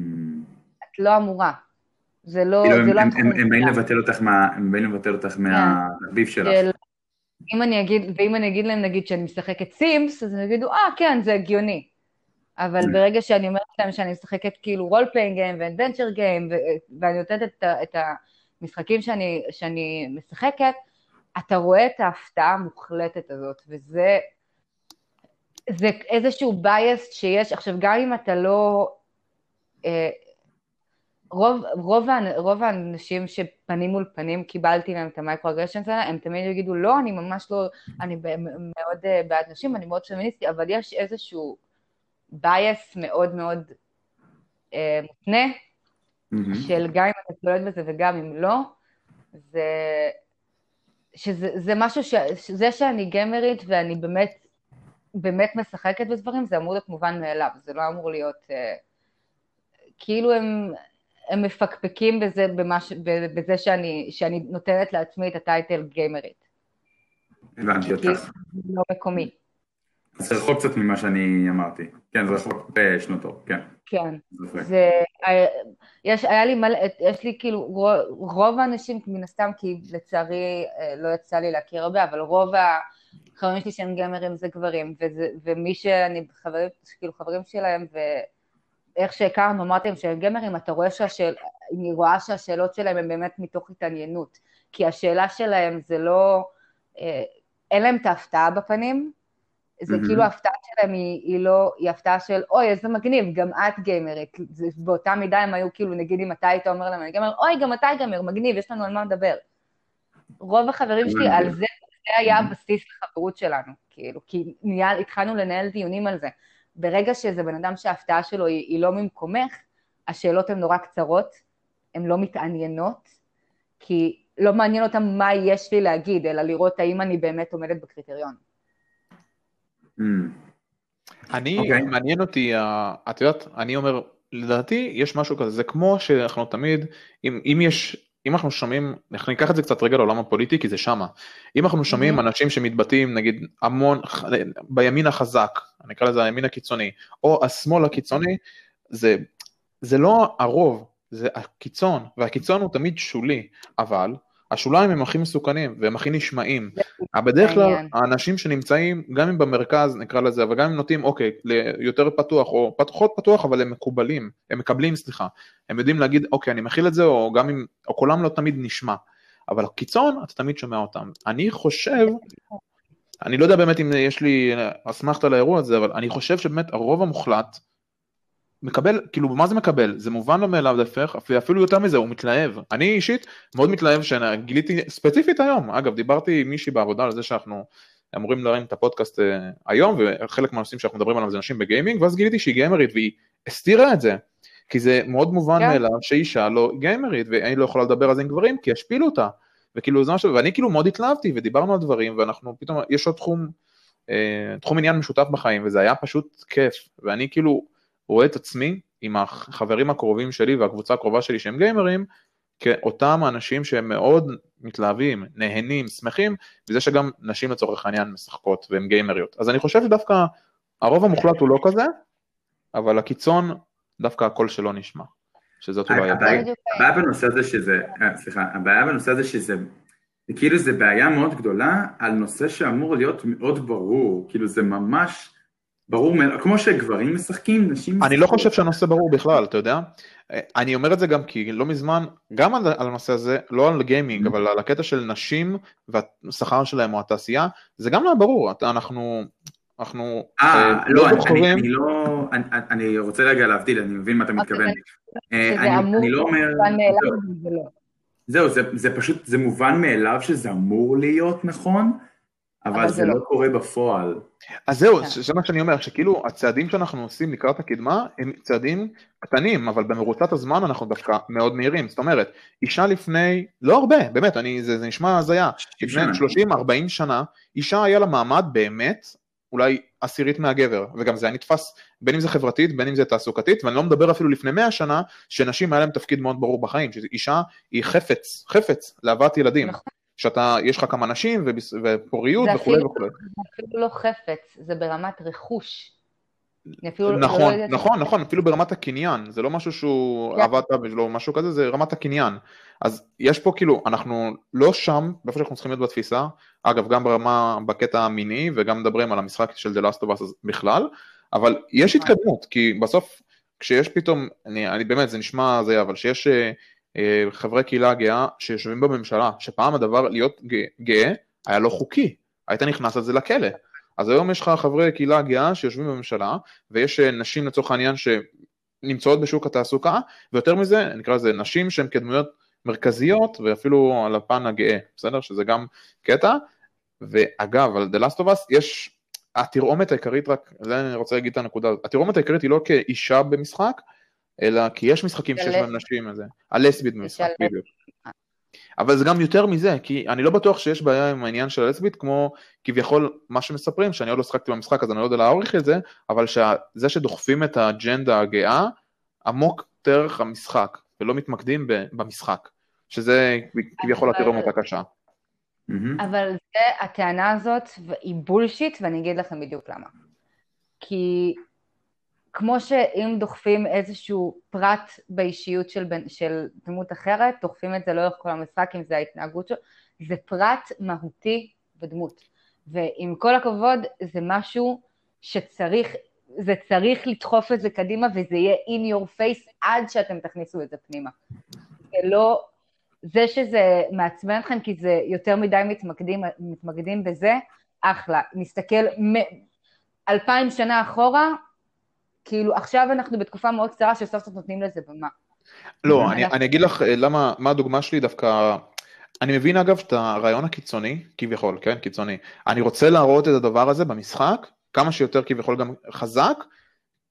את לא אמורה. זה לא... כאילו לא הם באים לבטל אותך הם באים לבטל אותך כן. מהביב שלך. אם אני אגיד, ואם אני אגיד להם נגיד שאני משחקת Sims, אז הם יגידו, אה, כן, זה הגיוני. אבל mm. ברגע שאני אומרת להם שאני משחקת כאילו role playing game ו adventure game, ואני נותנת את המשחקים שאני משחקת, אתה רואה את ההפתעה המוחלטת הזאת, וזה זה איזשהו bias שיש, עכשיו גם אם אתה לא, אה, רוב, רוב, רוב האנשים שפנים מול פנים קיבלתי מהם את ה micro-aggressions האלה, הם תמיד יגידו, לא, אני ממש לא, אני מאוד אה, בעד נשים, אני מאוד פמיניסטי, אבל יש איזשהו bias מאוד מאוד אה, מותנה, mm-hmm. של גם אם אתה צולט בזה וגם אם לא, זה, שזה זה משהו, ש, זה שאני גמרית ואני באמת, באמת משחקת בדברים, זה אמור להיות מובן מאליו, זה לא אמור להיות... אה, כאילו הם, הם מפקפקים בזה, במש, בזה שאני, שאני נותנת לעצמי את הטייטל גיימרית. הבנתי אותך. זה לא מקומי. זה רחוק קצת ממה שאני אמרתי. כן, זה רחוק בשנות אור, כן. כן. זה, יש, היה לי מלא, יש לי כאילו, רוב האנשים מן הסתם, כי לצערי אה, לא יצא לי להכיר הרבה, אבל רוב החברים שלי שהם גיימרים זה גברים, וזה, ומי שאני חברים, כאילו חברים שלהם, ו... איך שהכרנו, אמרתי להם שהם גמרים, אתה רואה שהשאל... אני רואה שהשאלות שלהם הן באמת מתוך התעניינות, כי השאלה שלהם זה לא, אה, אין להם את ההפתעה בפנים, זה mm-hmm. כאילו ההפתעה שלהם היא, היא לא, היא הפתעה של אוי איזה מגניב, גם את גיימרית, באותה מידה הם היו כאילו, נגיד אם אתה היית אומר להם אני גיימר, אוי גם אתה גיימר, מגניב, יש לנו על מה לדבר. רוב החברים שלי, על זה, זה היה הבסיס לחברות שלנו, כאילו, כי נהיה, התחלנו לנהל דיונים על זה. ברגע שזה בן אדם שההפתעה שלו היא, היא לא ממקומך, השאלות הן נורא קצרות, הן לא מתעניינות, כי לא מעניין אותם מה יש לי להגיד, אלא לראות האם אני באמת עומדת בקריטריון. Mm. אני, okay. אוקיי. מעניין אותי, את יודעת, אני אומר, לדעתי יש משהו כזה, זה כמו שאנחנו תמיד, אם, אם יש אם אנחנו שומעים, אנחנו ניקח את זה קצת רגע לעולם הפוליטי כי זה שמה, אם אנחנו שומעים אנשים שמתבטאים נגיד המון בימין החזק, אני אקרא לזה הימין הקיצוני, או השמאל הקיצוני, זה, זה לא הרוב, זה הקיצון, והקיצון הוא תמיד שולי, אבל השוליים הם הכי מסוכנים והם הכי נשמעים. בדרך כלל האנשים שנמצאים, גם אם במרכז נקרא לזה, אבל גם אם נוטים אוקיי, ליותר פתוח או פחות פתוח, אבל הם מקובלים, הם מקבלים סליחה, הם יודעים להגיד אוקיי אני מכיל את זה, או גם אם, או קולם לא תמיד נשמע, אבל הקיצון אתה תמיד שומע אותם. אני חושב, אני לא יודע באמת אם יש לי אסמכתה לאירוע הזה, אבל אני חושב שבאמת הרוב המוחלט מקבל, כאילו מה זה מקבל? זה מובן לו מאליו להפך, ואפילו יותר מזה הוא מתלהב. אני אישית מאוד מתלהב שגיליתי, ספציפית היום, אגב דיברתי עם מישהי בעבודה על זה שאנחנו אמורים להרים את הפודקאסט uh, היום, וחלק מהנושאים שאנחנו מדברים עליו זה נשים בגיימינג, ואז גיליתי שהיא גיימרית והיא הסתירה את זה, כי זה מאוד מובן yeah. כן. מאליו שאישה לא גיימרית, והיא לא יכולה לדבר על זה עם גברים כי ישפילו אותה, וכאילו זה משהו, ואני כאילו מאוד התלהבתי ודיברנו על דברים, ואנחנו פתאום, יש עוד תחום, uh, תחום עניין משותף בחיים, וזה היה פשוט כיף, ואני כאילו, רואה את עצמי עם החברים הקרובים שלי והקבוצה הקרובה שלי שהם גיימרים, כאותם האנשים שהם מאוד מתלהבים, נהנים, שמחים, וזה שגם נשים לצורך העניין משחקות והן גיימריות. אז אני חושב שדווקא הרוב המוחלט הוא לא כזה, אבל הקיצון, דווקא הקול שלו נשמע. שזאת אולי הבעיה. הבעיה בנושא הזה שזה, אה, סליחה, הבעיה בנושא הזה שזה, כאילו זה בעיה מאוד גדולה על נושא שאמור להיות מאוד ברור, כאילו זה ממש... ברור, כמו שגברים משחקים, נשים משחקים. אני לא חושב שהנושא ברור בכלל, אתה יודע? אני אומר את זה גם כי לא מזמן, גם על, על הנושא הזה, לא על גיימינג, mm-hmm. אבל על הקטע של נשים והשכר שלהם או התעשייה, זה גם לא ברור, אנחנו... אנחנו אה, אה לא, לא אני, לא, אני, אני רוצה רגע להבדיל, אני מבין מה אתה אוקיי, מתכוון. אה, אני, אני לא אומר... לא. זהו, זה, זה פשוט, זה מובן מאליו שזה אמור להיות נכון, אבל זה לא. לא קורה בפועל. אז זהו, כן. זה מה שאני אומר, שכאילו הצעדים שאנחנו עושים לקראת הקדמה הם צעדים קטנים, אבל במרוצת הזמן אנחנו דווקא מאוד מהירים, זאת אומרת, אישה לפני, לא הרבה, באמת, אני, זה, זה נשמע הזיה, לפני 30-40 שנה, אישה היה לה מעמד באמת, אולי עשירית מהגבר, וגם זה היה נתפס בין אם זה חברתית, בין אם זה תעסוקתית, ואני לא מדבר אפילו לפני 100 שנה, שנשים היה להם תפקיד מאוד ברור בחיים, שאישה היא חפץ, חפץ להבאת ילדים. נכון. שאתה, יש לך כמה נשים ופוריות וכולי וכולי. זה אפילו לא חפץ, זה ברמת רכוש. אפילו נכון, לא נכון, נכון, אפילו ברמת הקניין, זה לא משהו שהוא yeah. עבדת ולא משהו כזה, זה רמת הקניין. אז יש פה כאילו, אנחנו לא שם, באיפה שאנחנו צריכים להיות בתפיסה, אגב, גם ברמה, בקטע המיני, וגם מדברים על המשחק של The Last of Us בכלל, אבל יש נכון. התקדמות, כי בסוף, כשיש פתאום, אני, אני באמת, זה נשמע זה, אבל שיש אה, חברי קהילה גאה שיושבים בממשלה, שפעם הדבר להיות גאה היה לא חוקי, היית נכנס על זה לכלא. אז היום יש לך חברי קהילה גאה שיושבים בממשלה, ויש אה, נשים לצורך העניין ש... נמצאות בשוק התעסוקה, ויותר מזה, נקרא לזה נשים שהן כדמויות מרכזיות, ואפילו על הפן הגאה, בסדר? שזה גם קטע. ואגב, על The Last of Us יש, התרעומת העיקרית רק, זה אני רוצה להגיד את הנקודה הזאת, התרעומת העיקרית היא לא כאישה במשחק, אלא כי יש משחקים שיש בהם נשים, הזה, הלסבית במשחק, בדיוק. אבל זה גם יותר מזה, כי אני לא בטוח שיש בעיה עם העניין של הלסבית, כמו כביכול מה שמספרים, שאני עוד לא שחקתי במשחק אז אני לא יודע להעריך את זה, אבל זה שדוחפים את האג'נדה הגאה עמוק דרך המשחק, ולא מתמקדים במשחק, שזה כביכול התרעומת הקשה. אבל זה, הטענה הזאת היא בולשיט, ואני אגיד לכם בדיוק למה. כי כמו שאם דוחפים איזשהו פרט באישיות של, של דמות אחרת, דוחפים את זה לאורך כל המשחק, אם זה ההתנהגות שלו, זה פרט מהותי בדמות. ועם כל הכבוד, זה משהו שצריך, זה צריך לדחוף את זה קדימה, וזה יהיה in your face עד שאתם תכניסו את זה פנימה. זה לא, זה שזה מעצבן אתכם כי זה יותר מדי מתמקדים, מתמקדים בזה, אחלה. נסתכל אלפיים שנה אחורה, כאילו עכשיו אנחנו בתקופה מאוד קצרה שסוף סוף נותנים לזה במה. לא, אני, אני אגיד לך אה, למה, מה הדוגמה שלי דווקא, אני מבין אגב את הרעיון הקיצוני, כביכול, כן, קיצוני. אני רוצה להראות את הדבר הזה במשחק, כמה שיותר כביכול גם חזק,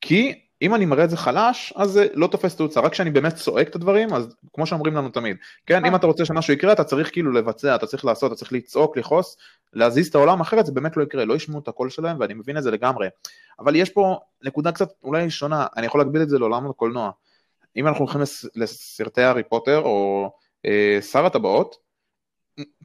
כי אם אני מראה את זה חלש, אז זה לא תופס תאוצה, רק כשאני באמת צועק את הדברים, אז כמו שאומרים לנו תמיד, כן, אם אתה רוצה שמשהו יקרה, אתה צריך כאילו לבצע, אתה צריך לעשות, אתה צריך לצעוק, לכעוס, להזיז את העולם, אחרת זה באמת לא יקרה, לא ישמעו את הקול שלהם, ואני מבין את זה לגמרי. אבל יש פה נקודה קצת אולי שונה, אני יכול להגביל את זה לעולם הקולנוע. אם אנחנו הולכים לסרטי הארי פוטר, או אה, שר הטבעות,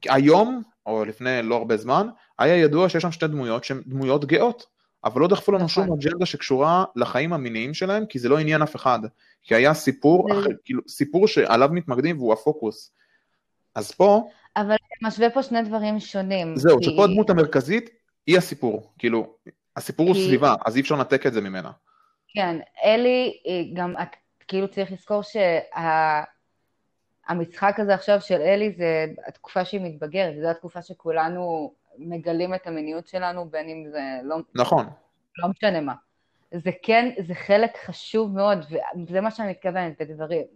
היום, או לפני לא הרבה זמן, היה ידוע שיש שם שתי דמויות שהן דמויות גאות. אבל לא דחפו לנו שום נכון. אג'נדה שקשורה לחיים המיניים שלהם, כי זה לא עניין אף אחד. כי היה סיפור, אחר, כאילו, סיפור שעליו מתמקדים והוא הפוקוס. אז פה... אבל משווה פה שני דברים שונים. זהו, כי... שפה הדמות המרכזית היא הסיפור. כאילו, הסיפור כי... הוא סביבה, אז אי אפשר לנתק את זה ממנה. כן, אלי, גם את כאילו צריך לזכור שהמשחק שה... הזה עכשיו של אלי זה התקופה שהיא מתבגרת, זו התקופה שכולנו מגלים את המיניות שלנו, בין אם זה לא... נכון. לא משנה מה. זה כן, זה חלק חשוב מאוד, וזה מה שאני מתכוונת בדברים.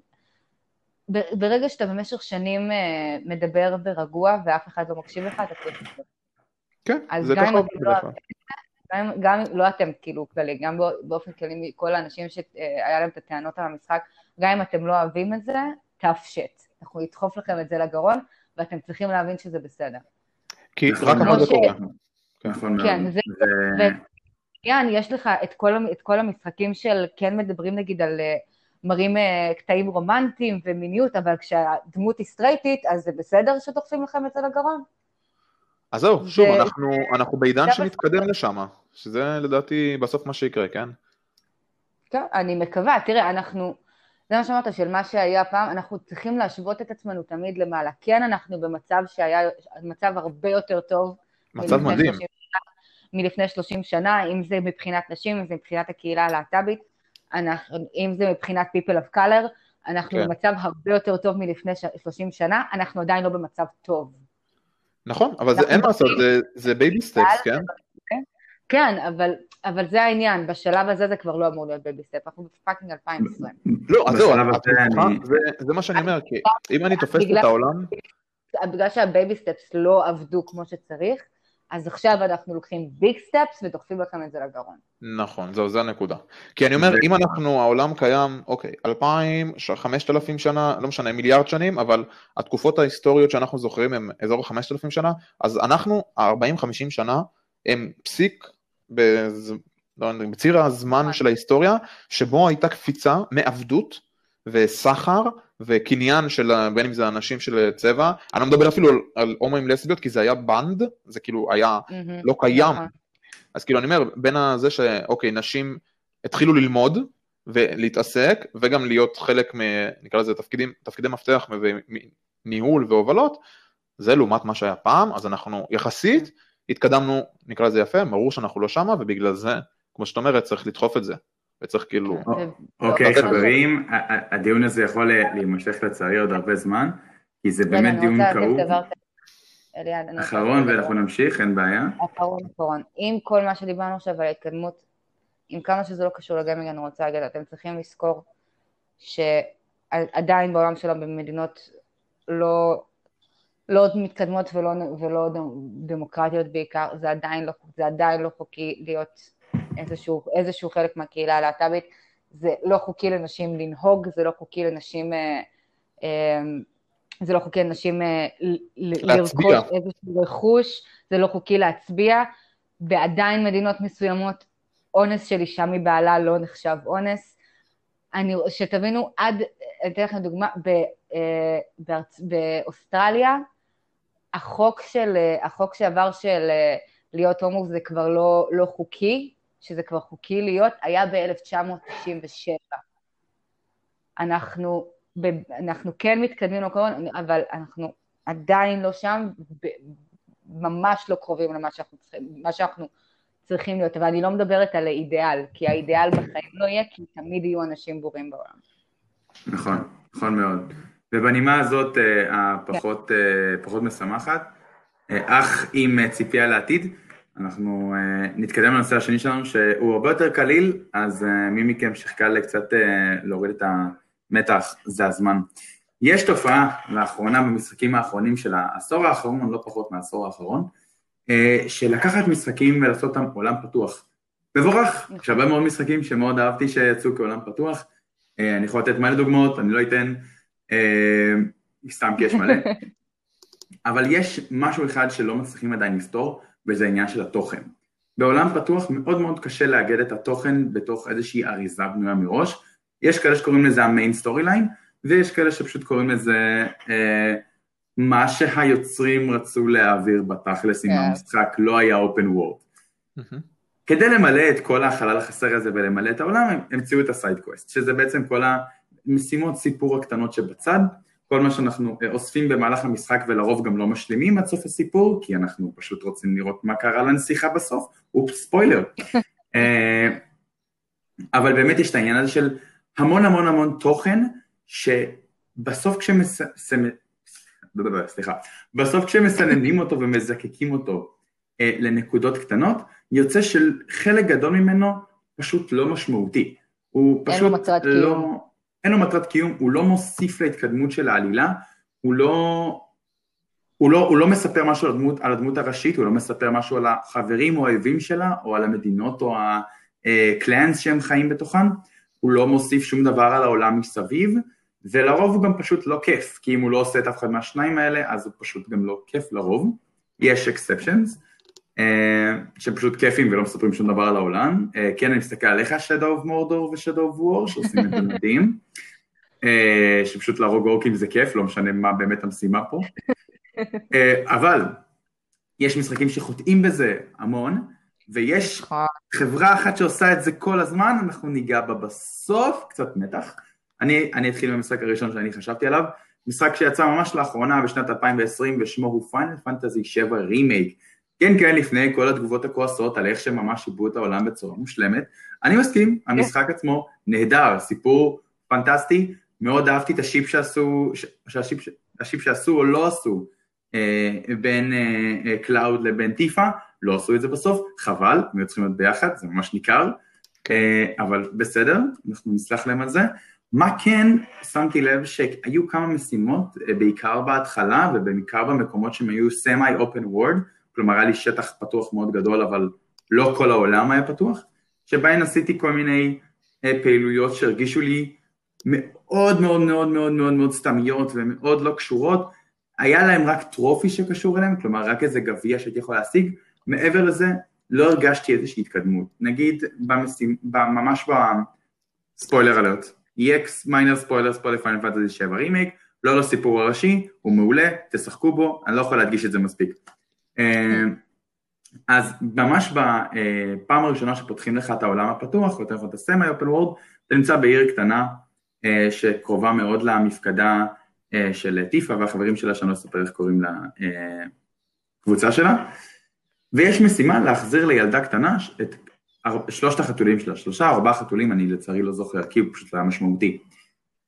ברגע שאתה במשך שנים אה, מדבר ברגוע ואף אחד לא מקשיב לך, אתה צריך לדבר. כן, זה ככה עובד בדרך כלל. גם, גם לא אתם כאילו כללי, גם באופן כללי כל האנשים שהיה להם את הטענות על המשחק, גם אם אתם לא אוהבים את זה, תפשט. אנחנו נדחוף לכם את זה לגרון, ואתם צריכים להבין שזה בסדר. כי רק הכל זה קורה. נכון כן, זה... כן, יש לך את כל, את כל המשחקים של כן מדברים נגיד על אה, מראים אה, קטעים רומנטיים ומיניות, אבל כשהדמות היא סטרייטית, אז זה בסדר שדוחפים לכם את זה לגרון? אז זהו, שוב, אנחנו, אנחנו בעידן שנתקדם לשם, שזה לדעתי בסוף מה שיקרה, כן? כן, אני מקווה, תראה, אנחנו, זה מה שאמרת, של מה שהיה פעם, אנחנו צריכים להשוות את עצמנו תמיד למעלה. כן, אנחנו במצב שהיה, מצב הרבה יותר טוב. מצב מדהים. שנה, מלפני 30 שנה, אם זה מבחינת נשים, אם זה מבחינת הקהילה הלהט"בית, אם זה מבחינת people of color, אנחנו כן. במצב הרבה יותר טוב מלפני 30 שנה, אנחנו עדיין לא במצב טוב. נכון, אבל זה אין מה לעשות, זה baby steps, כן? כן, אבל, אבל זה העניין, בשלב הזה זה כבר לא אמור להיות baby step, אנחנו ב fucking 2020. לא, אז זהו, זה מה שאני אומר, כי אם אני תופס את העולם... בגלל שה baby steps לא עבדו כמו שצריך, אז עכשיו אנחנו לוקחים big steps ודוחפים לכם את זה לגרון. נכון, זהו, זה הנקודה. כי אני אומר, אם אנחנו, העולם קיים, אוקיי, אלפיים, חמשת אלפים שנה, לא משנה, מיליארד שנים, אבל התקופות ההיסטוריות שאנחנו זוכרים הם אזור חמשת אלפים שנה, אז אנחנו, 40-50 שנה, הם פסיק בז... לא, בציר הזמן של ההיסטוריה, שבו הייתה קפיצה מעבדות וסחר וקניין של בין אם זה אנשים של צבע, אני לא מדבר אפילו על, על הומואים לסביות כי זה היה בנד, זה כאילו היה mm-hmm. לא קיים. נכון. אז כאילו אני אומר, בין זה שאוקיי, נשים התחילו ללמוד ולהתעסק וגם להיות חלק מ... נקרא לזה תפקידים, תפקידי מפתח וניהול והובלות, זה לעומת מה שהיה פעם, אז אנחנו יחסית התקדמנו, נקרא לזה יפה, ברור שאנחנו לא שמה, ובגלל זה, כמו שאת אומרת, צריך לדחוף את זה. וצריך כאילו... אוקיי, חברים, הדיון הזה יכול להימשך לצערי עוד הרבה זמן, כי זה באמת דיון כאוב. אחרון ואנחנו נמשיך, אין בעיה. אחרון, אחרון. עם כל מה שדיברנו עכשיו על ההתקדמות עם כמה שזה לא קשור לגיימינג, אני רוצה להגיד, אתם צריכים לזכור שעדיין בעולם שלו במדינות לא, לא מתקדמות ולא, ולא דמוקרטיות בעיקר, זה עדיין לא, זה עדיין לא חוקי להיות איזשהו, איזשהו חלק מהקהילה הלהט"בית, זה לא חוקי לנשים לנהוג, זה לא חוקי לנשים, אה, אה, זה לא חוקי לנשים אה, לרכוש איזשהו רכוש, זה לא חוקי להצביע, ועדיין מדינות מסוימות אונס של אישה מבעלה לא נחשב אונס. אני, שתבינו, עד, אני אתן לכם דוגמה, ב, אה, בארצ, באוסטרליה, החוק, של, החוק שעבר של אה, להיות הומו זה כבר לא, לא חוקי, שזה כבר חוקי להיות, היה ב-1997. אנחנו, ב, אנחנו כן מתקדמים לקורונה, אבל אנחנו עדיין לא שם, ב, ממש לא קרובים למה שאנחנו צריכים, שאנחנו צריכים להיות, אבל אני לא מדברת על האידיאל, כי האידיאל בחיים לא יהיה, כי תמיד יהיו אנשים בורים בעולם. נכון, נכון מאוד. ובנימה הזאת אה, הפחות כן. פחות משמחת, אה, אך עם ציפייה לעתיד, אנחנו נתקדם לנושא השני שלנו שהוא הרבה יותר קליל, אז מי מכם שחקה קצת להוריד את המתח, זה הזמן. יש תופעה לאחרונה במשחקים האחרונים של העשור האחרון, לא פחות מהעשור האחרון, אה, של לקחת משחקים ולעשות אותם עולם פתוח. מבורך, יש הרבה מאוד משחקים שמאוד אהבתי שיצאו כעולם פתוח, אה, אני יכול לתת מלא דוגמאות, אני לא אתן, אה, סתם כי יש מלא, *laughs* אבל יש משהו אחד שלא מצליחים עדיין לפתור, וזה העניין של התוכן. בעולם פתוח מאוד מאוד קשה לאגד את התוכן בתוך איזושהי אריזה בנויה מראש, יש כאלה שקוראים לזה ה main story line, ויש כאלה שפשוט קוראים לזה אה, מה שהיוצרים רצו להעביר בתכלס עם yeah. כן. המשחק, לא היה open world. Mm-hmm. כדי למלא את כל החלל החסר הזה ולמלא את העולם, הם המציאו את ה side quest, שזה בעצם כל המשימות סיפור הקטנות שבצד, כל מה שאנחנו אה, אוספים במהלך המשחק ולרוב גם לא משלימים עד סוף הסיפור, כי אנחנו פשוט רוצים לראות מה קרה לנסיכה בסוף, אופס, ספוילר. *laughs* אה, אבל באמת יש את העניין הזה של המון המון המון תוכן, שבסוף כשמס... סליחה, בסוף כשמסננים אותו ומזקקים אותו אה, לנקודות קטנות, יוצא שחלק גדול ממנו פשוט לא משמעותי. הוא פשוט לא... אין לו מטרת קיום, הוא לא מוסיף להתקדמות של העלילה, הוא לא... הוא לא, הוא לא מספר משהו על הדמות, על הדמות הראשית, הוא לא מספר משהו על החברים או האויבים שלה, או על המדינות או הקלאנס שהם חיים בתוכן, הוא לא מוסיף שום דבר על העולם מסביב, ולרוב הוא גם פשוט לא כיף, כי אם הוא לא עושה את אף אחד מהשניים האלה, אז הוא פשוט גם לא כיף לרוב. יש אקספשנס, uh, שפשוט כיפים ולא מספרים שום דבר על העולם. Uh, כן, אני מסתכל עליך, Shadow of Mordor ו-Shadow of War, שעושים את זה *laughs* מדהים. uh, שפשוט להרוג אורקים זה כיף, לא משנה מה באמת המשימה פה. אבל יש משחקים שחוטאים בזה המון, ויש נכון. חברה אחת שעושה את זה כל הזמן, אנחנו ניגע בה בסוף, קצת מתח. אני, אני אתחיל במשחק הראשון שאני חשבתי עליו, משחק שיצא ממש לאחרונה בשנת 2020 ושמו הוא פיינל פנטזי 7 רימייק. כן, כן, לפני כל התגובות הכועסות על איך שממש שיבו את העולם בצורה מושלמת, אני מסכים. המשחק עצמו נהדר, סיפור פנטסטי, מאוד אהבתי את ה ship שעשו, שה ship, ה ship שעשו או לא עשו אה, בין קלאוד אה, אה, לבין טיפה, לא עשו את זה בסוף, חבל, הם היו צריכים להיות ביחד, זה ממש ניכר, אה, אבל בסדר, אנחנו נסלח להם על זה. מה כן, שמתי לב שהיו כמה משימות, אה, בעיקר בהתחלה ובעיקר במקומות שהם היו semi open world, כלומר היה לי שטח פתוח מאוד גדול אבל לא כל העולם היה פתוח, שבהן עשיתי כל מיני אה, פעילויות שהרגישו לי מאוד מאוד מאוד מאוד מאוד מאוד סתמיות ומאוד לא קשורות, היה להם רק trophy שקשור אליהם, כלומר רק איזה גביע שהייתי יכול להשיג, מעבר לזה לא הרגשתי איזושהי התקדמות, נגיד במשים, ממש ב spoiler alert, EX minor spoiler spoiler Final Fantasy 7 רימייק, לא לסיפור הראשי, הוא מעולה, תשחקו בו, אני לא יכול להדגיש את זה מספיק. אה, אז ממש בפעם הראשונה שפותחים לך את העולם הפתוח, יותר נכון את הסמי אופן וורד, אתה נמצא בעיר קטנה אה, שקרובה מאוד למפקדה אה, של טיפה והחברים שלה, שאני לא אספר איך קוראים לקבוצה שלה, ויש משימה להחזיר לילדה קטנה את שלושת החתולים שלה, שלושה ארבעה חתולים, אני לצערי לא זוכר, כי הוא פשוט היה משמעותי.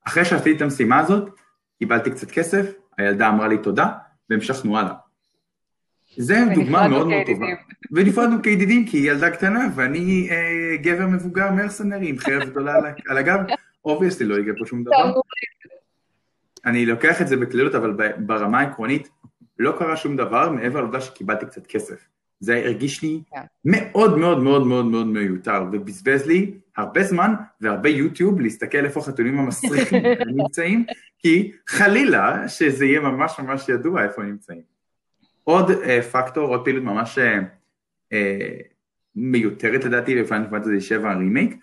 אחרי שעשיתי את המשימה הזאת, קיבלתי קצת כסף, הילדה אמרה לי תודה, והמשכנו הלאה. זה דוגמה ונפרדנו מאוד מאוד טובה. ונפרדנו כידידים, כי היא ילדה קטנה, ואני אה, גבר מבוגר mercenary עם חרב גדולה על על הגב. obviously לא יקרה פה שום דבר. אני לוקח את זה בקלילות, אבל ברמה העקרונית לא קרה שום דבר מעבר לעובדה שקיבלתי קצת כסף. זה הרגיש לי כן. מאוד מאוד מאוד מאוד מאוד מיותר, ובזבז לי הרבה זמן והרבה יוטיוב להסתכל איפה החתולים המסריחים *laughs* נמצאים, כי חלילה שזה יהיה ממש ממש ידוע איפה הם נמצאים. עוד אה, פקטור, עוד פעילות ממש אה, אה, מיותרת לדעתי לפיינל פנטזי 7 הרימייק,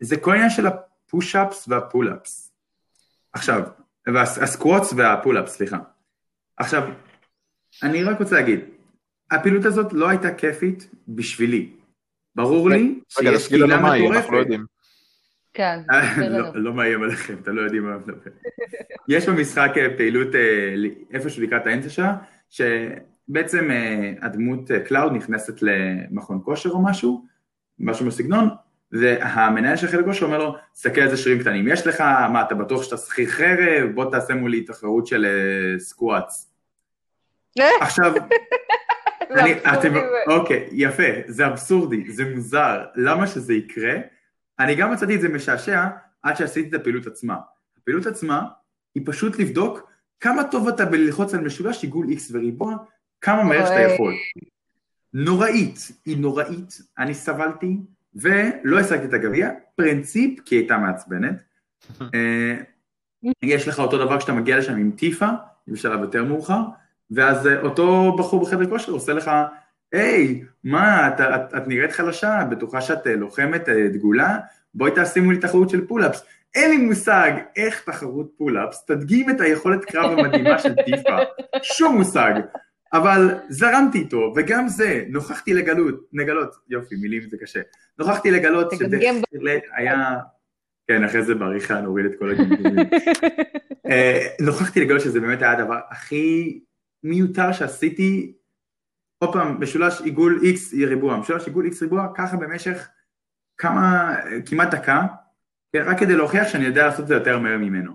זה כל העניין של הפוש-אפס והפול-אפס. עכשיו, הסקווטס והפול-אפס, סליחה. עכשיו, אני רק רוצה להגיד, הפעילות הזאת לא הייתה כיפית בשבילי. ברור לי שיש קהילה מטורפת. לא. כן, לא- לנו. לא מאיים עליכם, אתה לא יודעים מה אני מדבר. יש במשחק פעילות איפשהו לקראת האמצע שלה, שבעצם אה, הדמות אה, קלאוד נכנסת למכון כושר או משהו, משהו בסגנון, והמנהל של חלק כושר אומר לו, תסתכל איזה שרירים קטנים יש לך, מה אתה בטוח שאתה שכיר חרב, בוא תעשה מולי תחרות של אה, squats. עכשיו, *laughs* אני, אתם, אוקיי, יפה, זה אבסורדי, זה מוזר, למה שזה יקרה? אני גם מצאתי את זה משעשע עד שעשיתי את הפעילות עצמה. הפעילות עצמה היא פשוט לבדוק כמה טוב אתה בללחוץ על משולש עיגול X וריבוע, כמה מהר שאתה. יכול. נוראית, היא נוראית, אני סבלתי, ולא השגתי את הגביע, פרינציפ, כי היא הייתה מעצבנת. *laughs* אה, יש לך אותו דבר כשאתה מגיע לשם עם טיפה, בשלב יותר מאוחר, ואז אה, אותו בחור בחדר כושר עושה לך, היי, מה, את, את, את נראית חלשה, בטוחה שאת אה, לוחמת דגולה, בואי תשימו לי תחרות של pull-ups. אין לי מושג איך תחרות pull-ups תדגים את היכולת קרב המדהימה של טיפה, שום מושג. אבל זרמתי איתו, וגם זה, נוכחתי לגלות, לגלות, יופי, מילים זה קשה, נוכחתי לגלות שבהחלט היה, כן, אחרי זה בעריכה נוריד את כל הגמגומים. *laughs* אה, נוכחתי לגלות שזה באמת היה הדבר הכי מיותר שעשיתי, עוד פעם, משולש עיגול X ריבוע, משולש עיגול X ריבוע, ככה במשך כמה, כמעט דקה, רק כדי להוכיח שאני יודע לעשות את זה יותר מהר ממנו.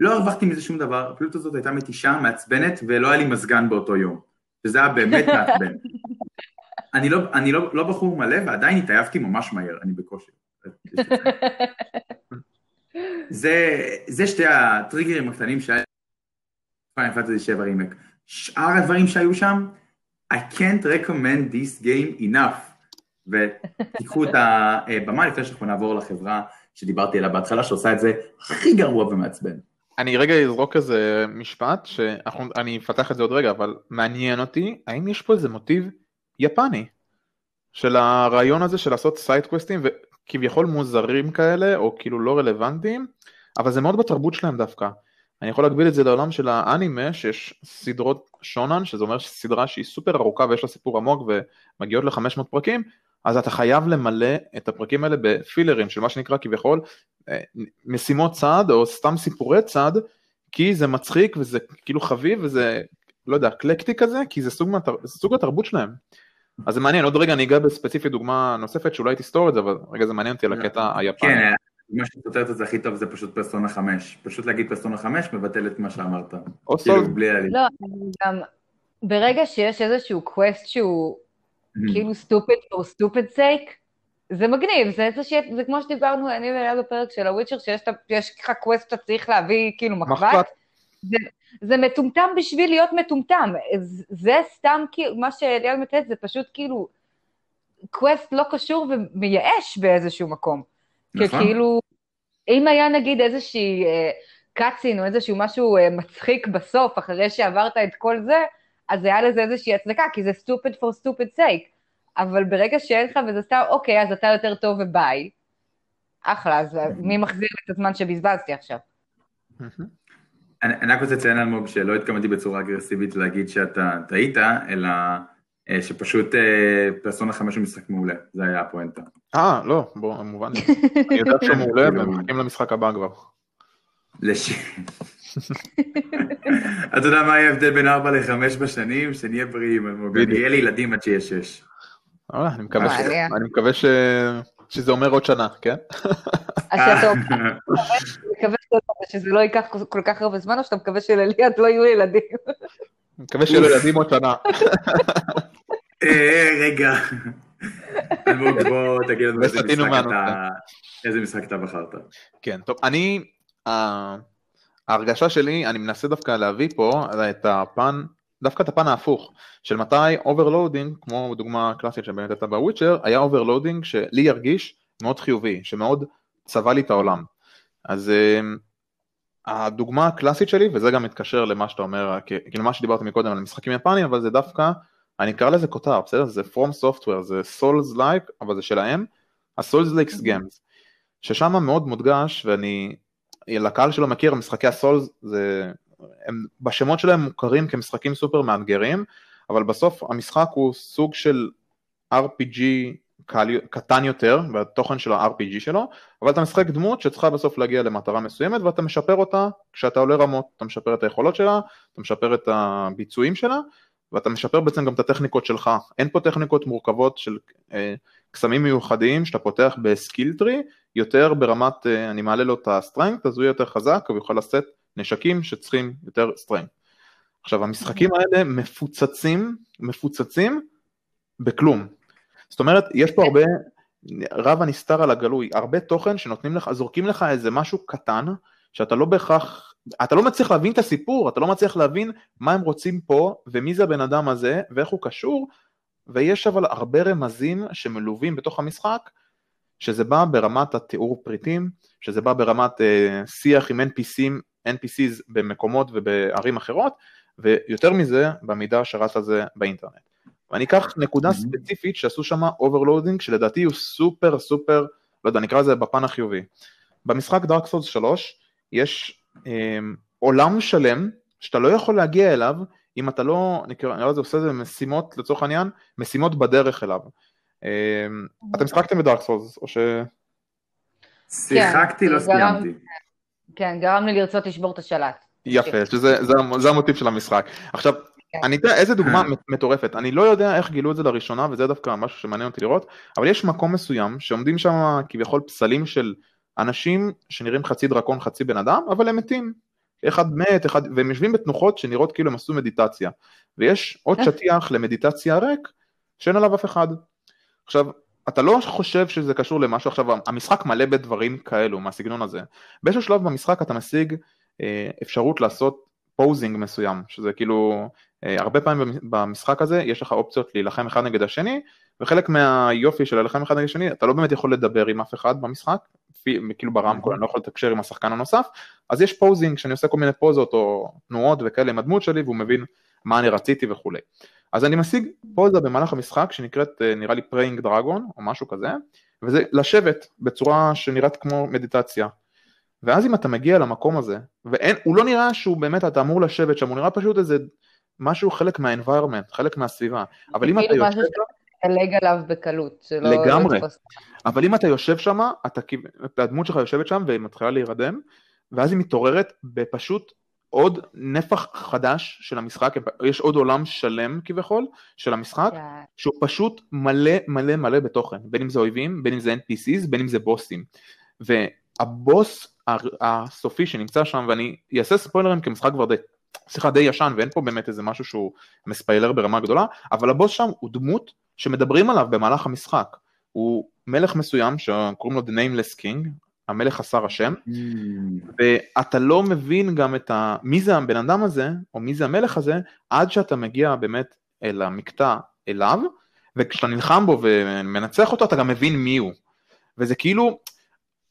לא הרווחתי מזה שום דבר, הפעילות הזאת הייתה מתישה, מעצבנת, ולא היה לי מזגן באותו יום, שזה היה באמת מעצבן. *laughs* אני, לא, אני לא, לא בחור מלא, ועדיין התעייפתי ממש מהר, אני בכושר. זה, זה שתי הטריגרים הקטנים שהיה Final Fantasy 7 רימק. שאר הדברים שהיו שם, I can't recommend this game enough. ותיקחו את הבמה לפני שאנחנו נעבור לחברה שדיברתי עליה בהתחלה, שעושה את זה הכי גרוע ומעצבן. אני רגע אזרוק איזה משפט, שאני אפתח את זה עוד רגע, אבל מעניין אותי, האם יש פה איזה מוטיב יפני של הרעיון הזה של לעשות side quest ים וכביכול מוזרים כאלה, או כאילו לא רלוונטיים, אבל זה מאוד בתרבות שלהם דווקא. אני יכול להגביל את זה לעולם של האנימה, שיש סדרות שונן, שזה אומר סדרה שהיא סופר ארוכה ויש לה סיפור עמוק ומגיעות ל-500 פרקים, אז אתה חייב למלא את הפרקים האלה בפילרים של מה שנקרא כביכול אה, משימות צד או סתם סיפורי צד, כי זה מצחיק וזה כאילו חביב וזה, לא יודע, אקלקטי כזה, כי זה סוג, מהתר... זה סוג התרבות שלהם. אז זה מעניין, עוד רגע אני אגע בספציפית דוגמה נוספת שאולי תסתור את זה, אבל רגע זה מעניין אותי על הקטע היפני. כן, מה שסותר את זה הכי טוב זה פשוט פרסונה 5. פשוט להגיד פרסונה 5 מבטל את מה שאמרת. או כאילו, סולד, בלי להגיד. לא, גם, ברגע שיש איזשהו quest שהוא כאילו stupid for stupid sake, זה מגניב, זה, איזה ש- זה כמו שדיברנו, אני ואליה בפרק של ה Witcher, שיש לך quest שאתה צריך להביא כאילו מחבת. זה, זה מטומטם בשביל להיות מטומטם, זה, זה סתם כאילו, מה שאליעד מתת זה פשוט כאילו קווסט לא קשור ומייאש באיזשהו מקום. נכון. כאילו, אם היה נגיד איזושהי אה, קאצין או איזשהו משהו אה, מצחיק בסוף, אחרי שעברת את כל זה, אז היה לזה איזושהי הצדקה, כי זה stupid for stupid sake. אבל ברגע שאין לך וזה סתם, אוקיי, אז אתה יותר טוב וביי. אחלה, אז מי מחזיר את הזמן שבזבזתי עכשיו? אני אני רק רוצה לציין אלמוג שלא התכוונתי בצורה אגרסיבית להגיד שאתה טעית, אלא אה, שפשוט אה, פרסונה 5 הוא משחק מעולה, זה היה הפואנטה. אה, לא, בוא, מובן. אני יודע שהוא מעולה *laughs* ומחכים למשחק הבא כבר. *laughs* אתה יודע מה יהיה ההבדל בין 4 ל-5 בשנים? שנהיה בריאים, אלמוג. אני. אהיה לי ילדים עד שיהיה 6. אה, אני מקווה ש-. אני שזה אומר עוד שנה, כן? שאתה *laughs* מקווה שזה לא ייקח כל כך הרבה זמן, או שאתה מקווה שלליאת לא יהיו ילדים? מקווה שיהיו ילדים עוד שנה. *laughs* אה, רגע. אלמוג, בוא תגיד לנו איזה משחק. אתה- בחרת. כן, טוב, אני, ה- ההרגשה שלי, אני מנסה דווקא להביא פה את הפן, דווקא את הפן ההפוך, של מתי overloading, כמו דוגמה קלאסית שבאמת הייתה ב Witcher, היה overloading שלי ירגיש מאוד חיובי, שמאוד צבע לי את העולם. אז אמ, הדוגמה הקלאסית שלי, וזה גם מתקשר למה שאתה אומר, כאילו מה שדיברתי מקודם על משחקים יפניים, אבל זה דווקא, אני אקרא לזה כותר, בסדר? זה From Software, זה Souls Like, אבל זה שלהם, ה-Souls Likes Games. ששם מאוד מודגש, ואני, לקהל שלא מכיר, משחקי הסולס, זה, הם בשמות שלהם מוכרים כמשחקים סופר מאתגרים, אבל בסוף המשחק הוא סוג של RPG קל, קטן יותר, בתוכן של ה-RPG שלו, אבל אתה משחק דמות שצריכה בסוף להגיע למטרה מסוימת, ואתה משפר אותה כשאתה עולה רמות, אתה משפר את היכולות שלה, אתה משפר את הביצועים שלה, ואתה משפר בעצם גם את הטכניקות שלך. אין פה טכניקות מורכבות של אה, קסמים מיוחדים שאתה פותח ב skill tree, יותר ברמת, אה, אני מעלה לו את ה strength, אז הוא יהיה יותר חזק, הוא יוכל לשאת נשקים שצריכים יותר strength. עכשיו המשחקים האלה מפוצצים, מפוצצים בכלום. זאת אומרת, יש פה הרבה, רב הנסתר על הגלוי, הרבה תוכן שנותנים לך, זורקים לך איזה משהו קטן, שאתה לא בהכרח, אתה לא מצליח להבין את הסיפור, אתה לא מצליח להבין מה הם רוצים פה, ומי זה הבן אדם הזה, ואיך הוא קשור, ויש אבל הרבה רמזים שמלווים בתוך המשחק, שזה בא ברמת התיאור פריטים, שזה בא ברמת אה, שיח עם NPCים, NPCs במקומות ובערים אחרות, ויותר מזה במידע שרץ על זה באינטרנט. ואני אקח נקודה Mhm. ספציפית שעשו שם overloading, שלדעתי הוא סופר סופר, לא יודע, נקרא לזה בפן החיובי. במשחק Dark Souls 3 יש עולם שלם שאתה לא יכול להגיע אליו אם אתה לא, נקרא נראה לזה עושה איזה משימות לצורך העניין, משימות בדרך אליו. אה, אתם שיחקתם ב Dark Souls או ש... שיחקתי, לא גרם- סיימתי. כן, גרם לי לרצות לשבור את השלט. יפה, שזה זה, זה המוטיב של המשחק. עכשיו, כן. אני אתן איזה דוגמה מטורפת, אני לא יודע איך גילו את זה לראשונה, וזה דווקא משהו שמעניין אותי לראות, אבל יש מקום מסוים שעומדים שם כביכול פסלים של אנשים שנראים חצי דרקון חצי בן אדם, אבל הם מתים. אחד מת, אחד, והם יושבים בתנוחות שנראות כאילו הם עשו מדיטציה. ויש עוד שטיח למדיטציה ריק, שאין עליו אף אחד. עכשיו, אתה לא חושב שזה קשור למשהו, עכשיו המשחק מלא בדברים כאלו, מהסגנון הזה. באיזשהו שלב במשחק אתה משיג אה, אפשרות לעשות posing מסוים, שזה כאילו, אה, הרבה פעמים במ- במשחק הזה יש לך אופציות להילחם אחד נגד השני, וחלק מהיופי של להילחם אחד נגד השני, אתה לא באמת יכול לדבר עם אף אחד במשחק, פי- כאילו ברמקול, אני לא יכול לתקשר עם השחקן הנוסף, אז יש posing שאני עושה כל מיני פוזות או תנועות וכאלה עם הדמות שלי, והוא מבין מה אני רציתי וכולי. אז אני משיג פוזה במהלך המשחק שנקראת אה, נראה לי praying dragon או משהו כזה, וזה לשבת בצורה שנראית כמו מדיטציה. ואז אם אתה מגיע למקום הזה, והוא לא נראה שהוא באמת, אתה אמור לשבת שם, הוא נראה פשוט איזה משהו חלק מה-environment, חלק מהסביבה, אבל אם אתה כאילו יושב לדלג עליו בקלות. שלא- לגמרי. לא יתפוס. אבל אם אתה יושב שם, הדמות שלך יושבת שם והיא מתחילה להירדם, ואז היא מתעוררת בפשוט עוד נפח חדש של המשחק, יש עוד עולם שלם כביכול של המשחק, כן. שהוא פשוט מלא מלא מלא בתוכן, בין אם זה אויבים, בין אם זה NPCs, בין אם זה בוסים. והבוס הסופי שנמצא שם, ואני אעשה ספוילרים כי המשחק כבר די, סליחה, די ישן, ואין פה באמת איזה משהו שהוא מספיילר ברמה גדולה, אבל הבוס שם הוא דמות שמדברים עליו במהלך המשחק. הוא מלך מסוים שקוראים לו The Nameless King, המלך חסר השם, ואתה לא מבין גם את ה... מי זה הבן אדם הזה, או מי זה המלך הזה, עד שאתה מגיע באמת אל המקטע אליו, וכשאתה נלחם בו ומנצח אותו, אתה גם מבין מי הוא. וזה כאילו,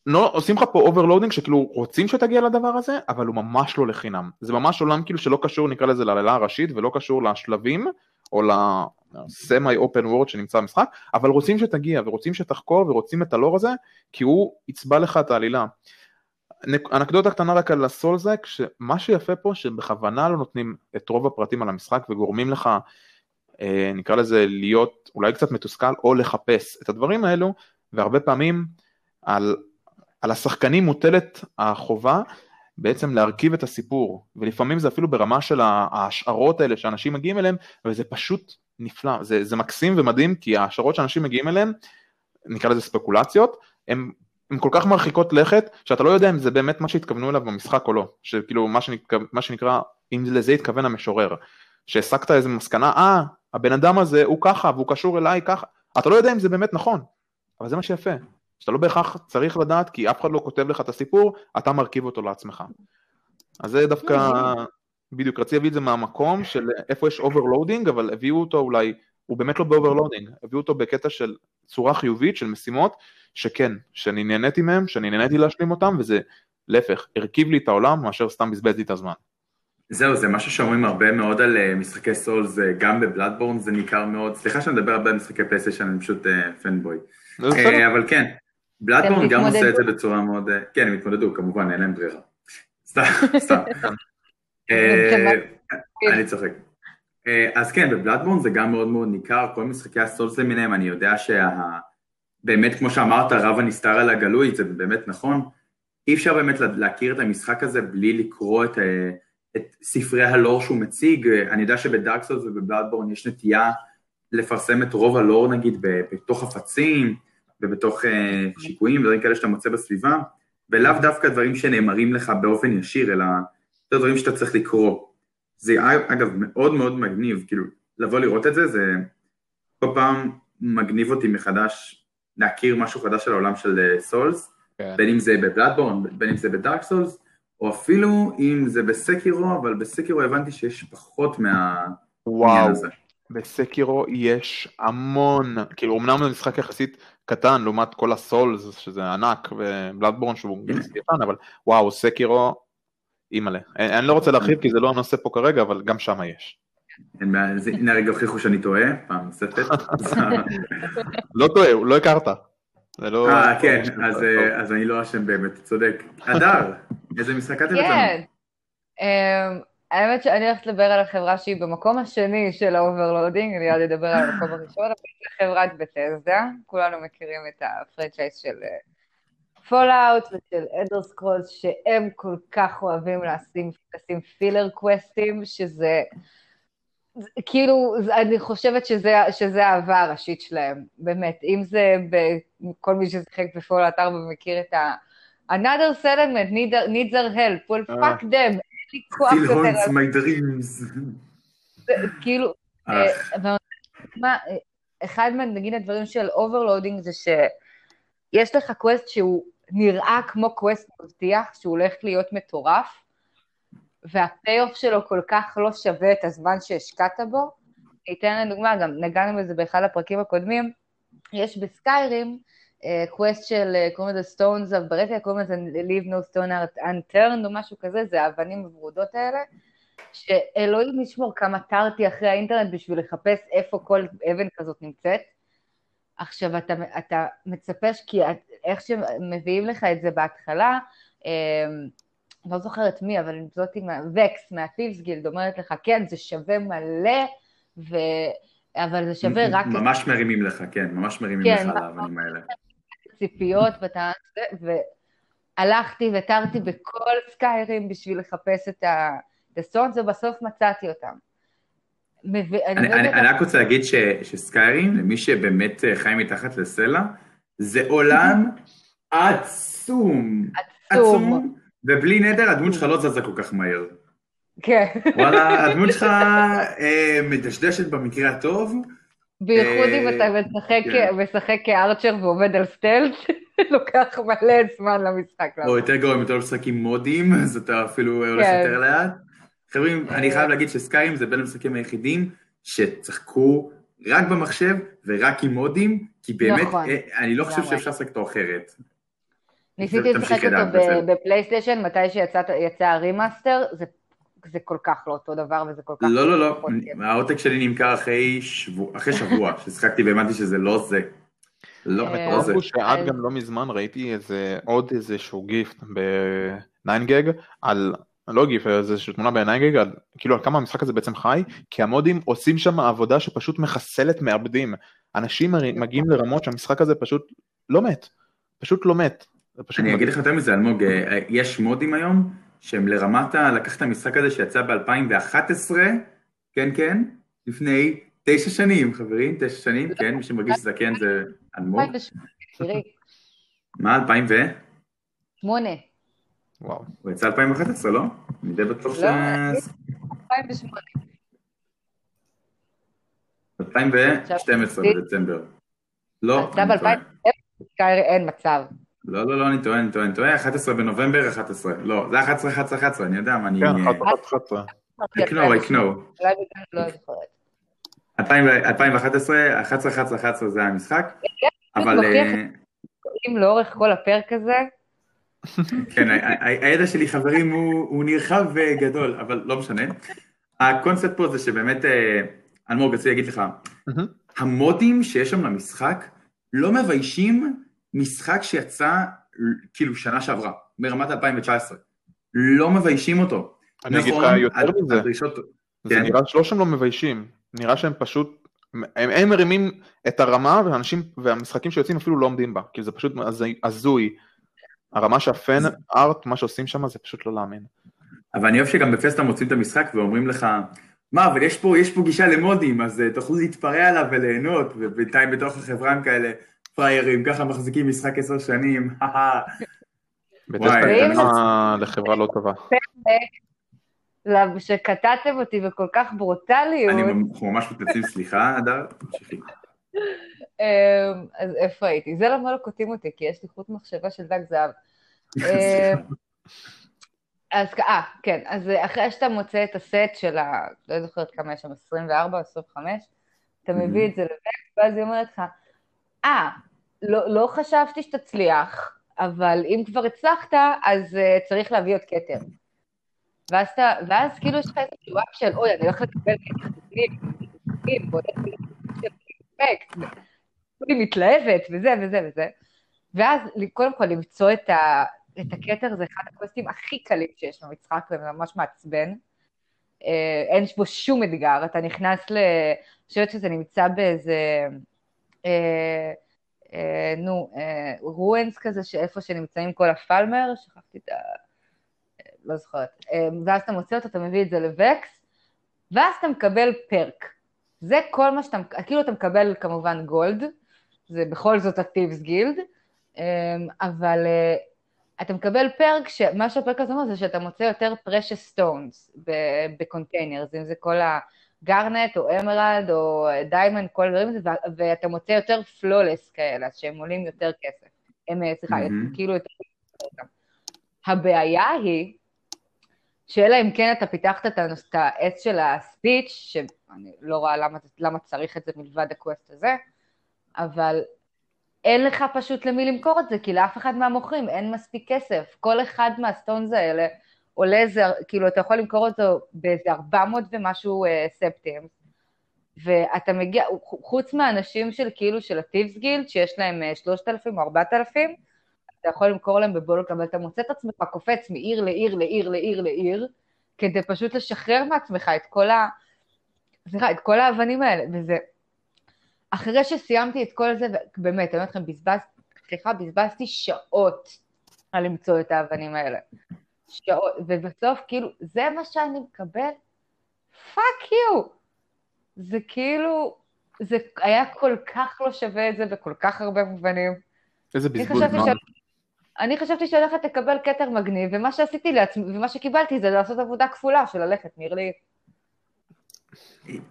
לא, עושים לך פה overloading שכאילו רוצים שתגיע לדבר הזה, אבל הוא ממש לא לחינם. זה ממש עולם כאילו שלא קשור, נקרא לזה, לעלילה הראשית, ולא קשור לשלבים, או ל-semi open world שנמצא במשחק, אבל רוצים שתגיע, ורוצים שתחקור, ורוצים את הלור הזה, כי הוא יצבע לך את העלילה. נק- אנקדוטה קטנה רק על ה Souls, שמה שיפה פה שבכוונה לא נותנים את רוב הפרטים על המשחק וגורמים לך, אה, נקרא לזה, להיות אולי קצת מתוסכל או לחפש את הדברים האלו, והרבה פעמים על, על השחקנים מוטלת החובה בעצם להרכיב את הסיפור, ולפעמים זה אפילו ברמה של ההשערות האלה שאנשים מגיעים אליהם, וזה פשוט נפלא, זה, זה מקסים ומדהים, כי ההשערות שאנשים מגיעים אליהם, נקרא לזה ספקולציות, הם הן כל כך מרחיקות לכת, שאתה לא יודע אם זה באמת מה שהתכוונו אליו במשחק או לא, שכאילו מה שנקרא, מה שנקרא אם לזה התכוון המשורר, שהסקת איזה מסקנה, אה, הבן אדם הזה הוא ככה והוא קשור אליי ככה, אתה לא יודע אם זה באמת נכון, אבל זה מה שיפה, שאתה לא בהכרח צריך לדעת כי אף אחד לא כותב לך את הסיפור, אתה מרכיב אותו לעצמך. אז זה דווקא, בדיוק, רציתי להביא את זה מהמקום של איפה יש overloading, אבל הביאו אותו אולי, הוא באמת לא ב overloading, הביאו אותו בקטע של צורה חיובית של משימות, שכן, שאני נהניתי מהם, שאני נהניתי להשלים אותם, וזה להפך, הרכיב לי את העולם מאשר סתם בזבז לי את הזמן. זהו, זה משהו שאומרים הרבה מאוד על אה, משחקי סולס, גם בבלאדבורן זה ניכר מאוד, סליחה שאני מדבר הרבה על משחקי פלייסטיישן, אני פשוט פנבוי. אה, אבל כן, בלאדבורן גם עושה את זה בצורה מאוד, אה, כן, הם התמודדו, כמובן, אין להם ברירה. סתם, *laughs* סתם. אני צוחק. אז כן, בבלאדבורן זה גם מאוד מאוד ניכר, כל משחקי הסולס למיניהם, אני יודע שה... באמת, כמו שאמרת, רב הנסתר על הגלוי, זה באמת נכון. אי אפשר באמת להכיר את המשחק הזה בלי לקרוא את, את ספרי הלור שהוא מציג. אני יודע שבדארק סולס ובבלאדבורן יש נטייה לפרסם את רוב הלור נגיד בתוך חפצים ובתוך שיקויים ודברים כאלה שאתה מוצא בסביבה, ולאו דווקא דברים שנאמרים לך באופן ישיר, אלא יותר דברים שאתה צריך לקרוא. זה אגב מאוד מאוד מגניב, כאילו לבוא לראות את זה, זה כל פעם מגניב אותי מחדש להכיר משהו חדש על העולם של סולס, כן. בין אם זה בבלאדבורן, בין אם זה בדארק סולס, או אפילו אם זה בסקירו, אבל בסקירו הבנתי שיש פחות מהעניין הזה. בסקירו יש המון, כאילו אמנם זה משחק יחסית קטן לעומת כל הסולס שזה ענק ובלאדבורן שהוא כן. *clears throat* קטן, אבל וואו סקירו אימא'לה. אני לא רוצה להרחיב כי זה לא הנושא פה כרגע, אבל גם שם יש. הנה הרגע הוכיחו שאני טועה, פעם נוספת. לא טועה, לא הכרת. לא- אה, כן, אה, אז אני לא אשם באמת, צודק. אדר, איזה משחק אתם לנו? האמת שאני הולכת לדבר על החברה שהיא במקום השני של ה overloading, אני עוד אדבר על המקום הראשון, אבל זה חברת Bethesda, כולנו מכירים את ה franchise של Fallout אה, ושל Elder Scrolls, שהם כל כך אוהבים לשים, לשים filler quest ים, שזה... כאילו, אני חושבת שזה, שזה האהבה הראשית שלהם, באמת. אם זה כל מי ששיחק ב Fallout 4 ומכיר את ה... another settlement needs our help, well אה. fuck them, לי כוח יותר... still haunts my dreams. כאילו, אה, אחד נגיד הדברים של overloading זה שיש לך quest שהוא נראה כמו quest מבטיח, שהוא הולך להיות מטורף, וה pay-off שלו כל כך לא שווה את הזמן שהשקעת בו. אני אתן לדוגמה, גם נגענו בזה באחד הפרקים הקודמים, יש ב Skyrim, quest של, אה, קוראים לזה Stones of Barenziah, קוראים לזה Leave no stone unturned או משהו כזה, זה האבנים הוורודות האלה, שאלוהים ישמור כמה תרתי אחרי האינטרנט בשביל לחפש איפה כל אבן כזאת נמצאת. עכשיו, אתה, אתה מצפה, כי איך שמביאים לך את זה בהתחלה, אמ, לא זוכרת מי, אבל זאת עם וקס מהפיבס גילד אומרת לך, כן, זה שווה מלא, ו... אבל זה שווה רק... ממש מרימים לך, כן, ממש מרימים כן, לך על האבנים האלה. ציפיות, ואתה... והלכתי ותרתי בכל סקיירים בשביל לחפש את הסונס, ובסוף מצאתי אותם. אני, אני, לא אני רק רוצה להגיד ש, שסקיירים, למי שבאמת אה, חי מתחת לסלע, זה עולם *laughs* עצום. עצום. ובלי נדר הדמות שלך לא זזה כל כך מהר. כן. וואלה, הדמות שלך *laughs* אה, מדשדשת במקרה הטוב. בייחוד אם אתה כן. משחק כ archer ועובד על stealth, *laughs* לוקח מלא זמן למשחק. או יותר גרוע אם אתה לא משחק עם mod ים, אז אתה אפילו הולך כן. יותר לאט. חברים, אני חייב להגיד ש Skyrim זה בין המשחקים היחידים ששיחקו רק במחשב ורק עם mod ים, כי באמת, נכון. אה, אני לא חושב שאפשר לשחק אותו אחרת. ניסיתי לשחק אותו ב PlayStation, מתי שיצא ה remaster, זה זה כל כך לא אותו דבר וזה כל כך... לא, לא, לא, העותק שלי נמכר אחרי שבוע, *laughs* ששיחקתי והאמנתי שזה לא זה. לא, אה, לא זה. שעד גם לא מזמן ראיתי איזה עוד איזשהו גיפט בניינגג על לא גיף, זה איזושהי תמונה בניינגג, כאילו על כמה המשחק הזה בעצם חי, כי המודים עושים שם עבודה שפשוט מחסלת מעבדים. אנשים מגיעים לרמות שהמשחק הזה פשוט לא מת, פשוט לא מת. אני אגיד לך יותר מזה, אלמוג, אה, יש מודים היום שהם לרמת ה... לקח את המשחק הזה שיצא ב-2011, כן, כן, לפני תשע שנים, חברים, תשע שנים, כן, מי שמרגיש זקן זה אלמוג. מה, 2000 ו? שמונה. וואו. הוא יצא 2011, לא? אני די בטוח ש... לא, 2008. 2012 בדצמבר. לא, אני טועה. ב-2012 אין מצב. לא, לא, לא, אני טועה, אני טועה, אני טועה, 11 בנובמבר 11. לא, זה 11, 11, 11, אני יודע מה אני... כן, 11, 11. I know, I know. אולי בגלל לא זוכרת. 2011, 11, 11, 11 זה המשחק, אבל מוכיח אה, אם לאורך כל הפרק הזה, כן, הידע שלי חברים הוא נרחב וגדול, אבל לא משנה. הקונספט פה זה שבאמת, אה, אלמוג, רציתי להגיד לך. המודים שיש שם למשחק לא מביישים משחק שיצא כאילו שנה שעברה, מרמת 2019. לא מביישים אותו. אני אגיד לך נכון, יותר הד- מזה, הדרישות... זה כן. נראה שלא שהם לא מביישים, נראה שהם פשוט, הם, הם מרימים את הרמה והאנשים, והמשחקים שיוצאים אפילו לא עומדים בה, כי זה פשוט הזוי- הזוי. הרמה שהפן ארט, מה שעושים שם זה פשוט לא להאמין. אבל אני אוהב שגם בפסטה מוצאים את המשחק ואומרים לך, מה, אבל יש פה, יש פה גישה למודים, אז uh, תוכלו להתפרע עליו וליהנות, ובינתיים בתוך החברה הם כאלה פריירים, ככה מחזיקים משחק עשר שנים, *laughs* וואי, לחברה לא טובה. לב- שקטעתם אותי בכל כך ברוטליות, אני אנחנו ממש מתנצלים, סליחה, הדר, תמשיכי. אמ, אז איפה הייתי? זה למה לא קוטעים אותי, כי יש לי חוט מחשבה של דג זהב. *laughs* אמ, אז אה, כן, אז אחרי שאתה מוצא את הסט של ה... לא זוכרת כמה יש שם, 24 או 25, אתה מביא את זה לבק, ואז היא אומרת לך, אה, לא, לא חשבתי שתצליח, אבל אם כבר הצלחת, אז uh, צריך להביא עוד כתר. ואז, אתה, ואז כאילו יש לך איזה תשובה של, אוי, אני הולך לקבל כתר בפנים, אני מתלהבת, וזה וזה וזה. ואז קודם כל למצוא את, ה, את הכתר זה אחד הקווסטים הכי קלים שיש במשחק, וממש מעצבן. אה, אין בו שום אתגר, אתה נכנס ל... אני חושבת שזה נמצא באיזה... אה, אה, נו, אה, רואנס כזה, שאיפה שנמצאים כל הפלמר, שכחתי את ה... לא זוכרת. אה, ואז אתה מוצא אותו, אתה מביא את זה לווקס, ואז אתה מקבל פרק. זה כל מה שאתה, כאילו אתה מקבל כמובן gold, זה בכל זאת ה Thieves Guild, אבל אתה מקבל perk, שמה שה perk הזה אומר זה שאתה מוצא יותר precious stones ב containers, אם זה כל ה garnet או emerald או diamond, כל הדברים ו- ואתה מוצא יותר flawless כאלה, שהם עולים יותר כסף. הם, אה, סליחה, מהמם. כאילו יותר... הבעיה היא, שאלא אם כן אתה פיתחת את העץ של הספיץ', שאני לא רואה למה, למה צריך את זה מלבד הקווסט הזה, אבל אין לך פשוט למי למכור את זה, כי לאף אחד מהמוכרים אין מספיק כסף. כל אחד מהסטונס האלה עולה איזה, כאילו, אתה יכול למכור אותו באיזה 400 ומשהו uh, ספטים, ואתה מגיע, חוץ מהאנשים של כאילו של הטיבס גילד, שיש להם uh, 3,000 או 4,000, אתה יכול למכור להם בבולוק, אבל אתה מוצא את עצמך קופץ מעיר לעיר לעיר לעיר לעיר, כדי פשוט לשחרר מעצמך את כל ה... סליחה, את כל האבנים האלה, וזה... אחרי שסיימתי את כל זה, באמת, אני אומרת לכם, בזבז, סליחה, בזבזתי שעות על למצוא את האבנים האלה. שעות, ובסוף, כאילו, זה מה שאני מקבל? fuck you! זה כאילו, זה היה כל כך לא שווה את זה בכל כך הרבה מובנים. איזה אני בזבוז חשבתי זמן. ש- אני חשבתי שאני הולכת לקבל כתר מגניב, ומה שעשיתי לעצמי, ומה שקיבלתי זה לעשות עבודה כפולה של ללכת, נראה לי.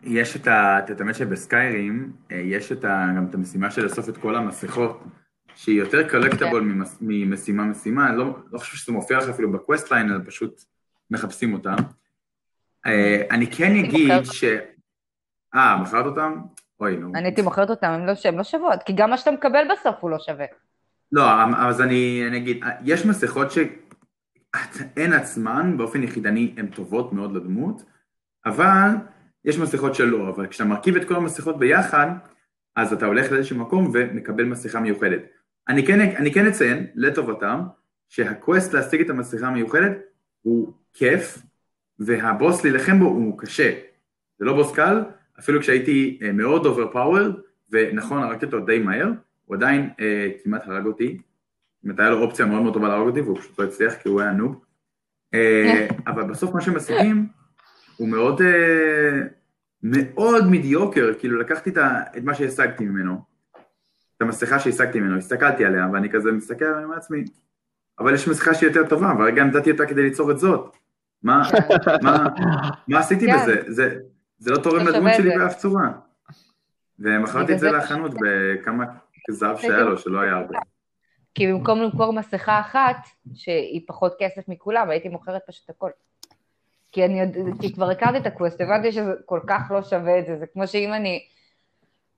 יש את ה... את האמת שב Skyrim, אה, יש את ה... גם את המשימה של לאסוף את כל המסכות, שהיא יותר collectible ממס- ממשימה משימה, אני לא, לא חושב שזה מופיע לך אפילו ב quest line, אלא פשוט מחפשים אותה. אה, אני כן אגיד. ש... אה, מכרת אותם? אוי, נו. אני הייתי מוכרת אותם, הם לא, הם לא שוות, כי גם מה שאתה מקבל בסוף הוא לא שווה. לא, אז אני, אני אגיד, יש מסכות שהן עצמן באופן יחידני הן טובות מאוד לדמות, אבל יש מסכות שלא, אבל כשאתה מרכיב את כל המסכות ביחד, אז אתה הולך לאיזשהו מקום ומקבל מסכה מיוחדת. אני כן, אני כן אציין, לטובתם, שה quest להשיג את המסכה המיוחדת הוא כיף, והבוס להילחם בו הוא קשה. זה לא בוס קל, אפילו כשהייתי אה, מאוד overpower, ונכון, הרגתי אותו די מהר, הוא עדיין אה, כמעט הרג אותי. זאת היה לו אופציה מאוד מאוד טובה להרוג אותי, והוא פשוט לא הצליח כי הוא היה נוב. אה, *laughs* אבל בסוף מה שמשיגים הוא מאוד, אה, מאוד מדיוקר, כאילו לקחתי את מה שהשגתי ממנו, את המסכה שהשגתי ממנו, הסתכלתי עליה, ואני כזה מסתכל ואני אומר לעצמי, אבל יש מסכה שהיא יותר טובה, והרגע נתתי אותה כדי ליצור את זאת. מה, מה, מה עשיתי כן. בזה? זה, זה לא תורם לדמות שלי זה. באף צורה. ומכרתי את זה לחנות בכמה זהב שהיה לו, שלא היה הרבה. כי במקום למכור מסכה אחת, שהיא פחות כסף מכולם, הייתי מוכרת פשוט הכל. כי אני יודע, כי כבר הכרתי את הקווסט, הבנתי שזה כל כך לא שווה את זה, זה כמו שאם אני...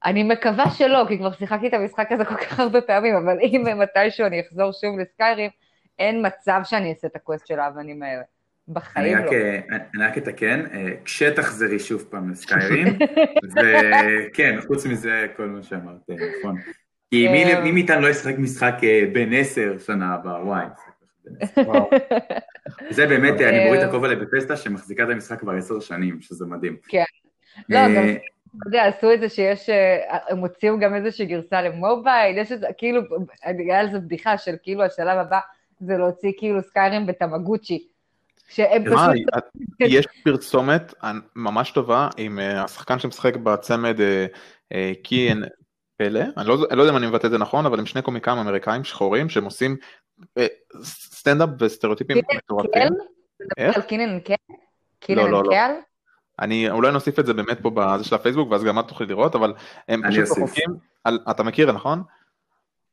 אני מקווה שלא, כי כבר שיחקתי את המשחק הזה כל כך הרבה פעמים, אבל אם מתישהו אני אחזור שוב לסקיירים, אין מצב שאני אעשה את הקווסט של האבנים האלה. בחיים אני רק, לא. אה, אני רק אתקן, אה, כשתחזרי שוב פעם לסקיירים, *laughs* וכן, חוץ מזה כל מה שאמרת, אה, נכון. כי מי, מי מאיתנו לא ישחק משחק בן עשר שנה הבאה, וואי. זה *laughs* באמת, אני מוריד את הכובע לבפסטה שמחזיקה את המשחק כבר עשר שנים, שזה מדהים. כן. לא, גם, אתה יודע, עשו את זה שיש, הם הוציאו גם איזושהי גרסה למובייל, יש איזה, כאילו, היה על זה בדיחה של כאילו השלב הבא זה להוציא כאילו סקיירים בטמגוצ'י. שהם פשוט... יש פרסומת ממש טובה עם השחקן שמשחק בצמד קיאן פלא, אני לא, אני לא יודע אם אני מבטא את זה נכון, אבל הם שני קומיקאים אמריקאים שחורים שהם עושים סטנדאפ וסטריאוטיפים מטורפים. איך? קינן קל? לא, לא, לא. אני אולי נוסיף את זה באמת פה בזה של הפייסבוק ואז גם את תוכלי לראות, אבל הם פשוט צוחקים, אתה מכיר נכון?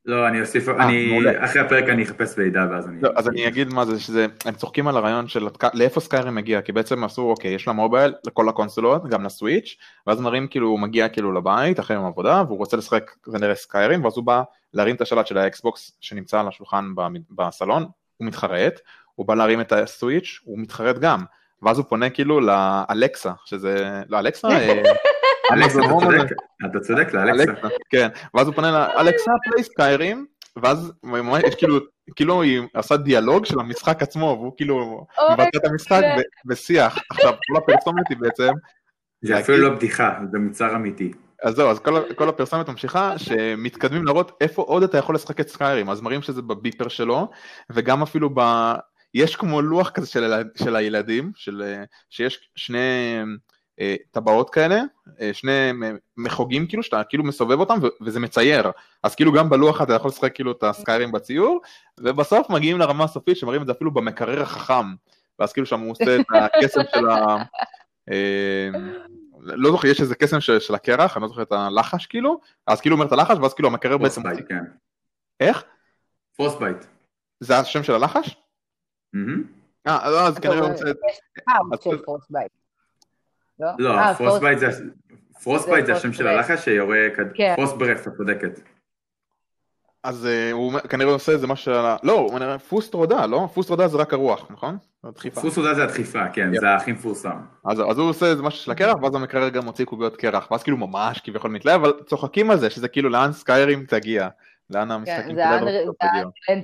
לא, אני אוסיף, אני, אחרי הפרק אני אחפש מידע ואז אני... לא, אז אני אגיד מה זה, שזה, הם צוחקים על הרעיון של לאיפה Skyrim מגיע, כי בעצם עשו, אוקיי, יש לה mobile לכל הקונסולות, גם ל Switch, ואז מראים כאילו, הוא מגיע כאילו לבית אחרי יום עבודה, והוא רוצה לשחק כנראה Skyrim, ואז הוא בא להרים את השלט של ה Xbox שנמצא על השולחן בסלון, הוא מתחרט, הוא בא להרים את ה Switch, הוא מתחרט גם, ואז הוא פונה כאילו ל Alexa, שזה, ל Alexa? אלכסה, *laughs* אתה צודק, לאלכסה. כן, ואז הוא פונה לאלכסה פליי סקיירים, ואז יש כאילו, כאילו היא עושה דיאלוג של המשחק עצמו, והוא כאילו מבטא את המשחק בשיח. עכשיו, כל הפרסומת היא בעצם... זה אפילו לא בדיחה, זה מוצר אמיתי. אז זהו, אז כל, כל הפרסומת ממשיכה שמתקדמים להראות איפה עוד אתה יכול לשחק את סקיירים, אז מראים שזה בביפר שלו, וגם אפילו ב... יש כמו לוח כזה של, של הילדים, של, שיש שני אה, טבעות כאלה, אה, שני מחוגים כאילו, שאתה כאילו מסובב אותם וזה מצייר, אז כאילו גם בלוח אתה יכול לשחק כאילו את ה Skyrim בציור, ובסוף מגיעים לרמה הסופית שמראים את זה אפילו במקרר החכם, ואז כאילו שם הוא עושה את הקסם של ה... אה, לא זוכר, יש איזה קסם של, של הקרח, אני לא זוכר את הלחש כאילו, אז כאילו אומר את הלחש, ואז כאילו המקרר בעצם... Frostbite, כן. איך? Frostbite. זה השם של הלחש? אה, לא, אז כנראה הוא רוצה... לא? לא, Frostbite זה... Frostbite זה השם של הלחש שיורה Frost Breath, את צודקת. אז הוא כנראה עושה איזה משהו, לא, הוא אומר Fus Ro Dah, לא? Fus Ro Dah זה רק הרוח, נכון? פוסטרודה זה הדחיפה, כן, זה הכי מפורסם. אז הוא עושה איזה משהו של הקרח, ואז המקרר גם מוציא קוביות קרח, ואז כאילו ממש כביכול מתלהב, אבל צוחקים על זה, שזה כאילו לאן Skyrim תגיע, לאן המשחקים תגיע. כן.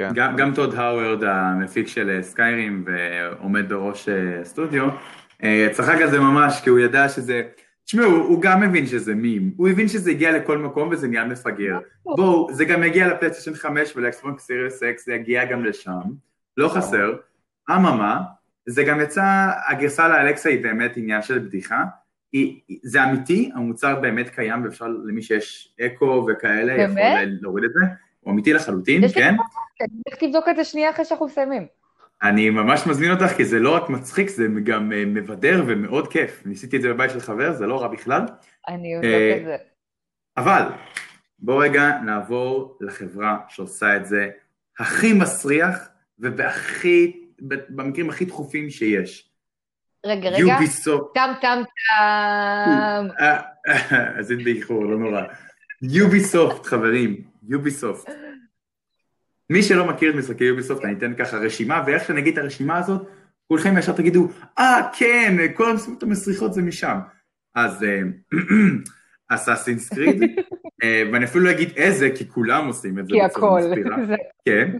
גם, גם Todd Howard המפיק של Skyrim ועומד בראש סטודיו, צחק על זה ממש כי הוא ידע שזה, תשמעו, הוא, הוא גם מבין שזה מים, הוא הבין שזה הגיע לכל מקום וזה נהיה מפגר. בואו, זה גם יגיע ל PlayStation 5 ול Xbox Series X, זה יגיע גם לשם, לא חסר. אממה, זה גם יצא, הגרסה ל Alexa היא באמת עניין של בדיחה, היא, זה אמיתי, המוצר באמת קיים ואפשר למי שיש אקו וכאלה, יכול להוריד את זה. הוא אמיתי לחלוטין, כן? איך תבדוק את זה שנייה אחרי שאנחנו מסיימים. אני ממש מזמין אותך, כי זה לא רק מצחיק, זה גם אה, מבדר ומאוד כיף. ניסיתי את זה בבית של חבר, זה לא רע בכלל. אני אבדוק אה, את זה. אבל, בואו רגע נעבור לחברה שעושה את זה הכי מסריח, ובהכי, במקרים הכי דחופים שיש. רגע, רגע, טם טם טם. אז אין באיחור, לא נורא. יוביסופט, חברים, יוביסופט. מי שלא מכיר את משחקי יוביסופט, אני אתן ככה רשימה, ואיך שאני אגיד את הרשימה הזאת, כולכם ישר תגידו, אה, ah, כן, כל המשימות המסריחות זה משם. אז *clears throat* אסאסינס קריד, ואני אפילו לא אגיד איזה, כי כולם עושים את זה. כי הכל. *laughs* כן.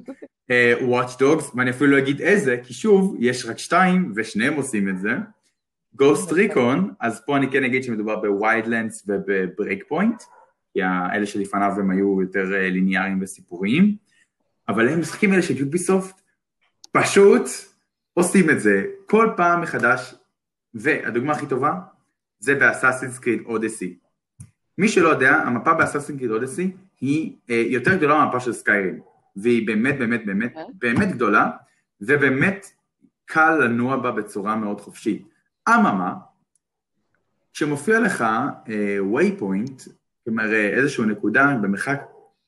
Watch Dogs, ואני אפילו לא אגיד איזה, כי שוב, יש רק שתיים, ושניהם עושים את זה. Ghost Recon, אז פה אני כן אגיד שמדובר וב Breakpoint. כי האלה שלפניו הם היו יותר אה, ליניאריים וסיפוריים, אבל הם משחקים האלה של Ubisoft פשוט עושים את זה כל פעם מחדש, והדוגמה הכי טובה זה ב Assassin's Creed Odyssey. מי שלא יודע, המפה באסאסינס קריד אודסי היא אה, יותר גדולה מהמפה של סקיירים, והיא באמת באמת באמת אה? באמת גדולה, ובאמת קל לנוע בה בצורה מאוד חופשית. אממה, כשמופיע לך waypoint, כלומר איזושהי נקודה במרחק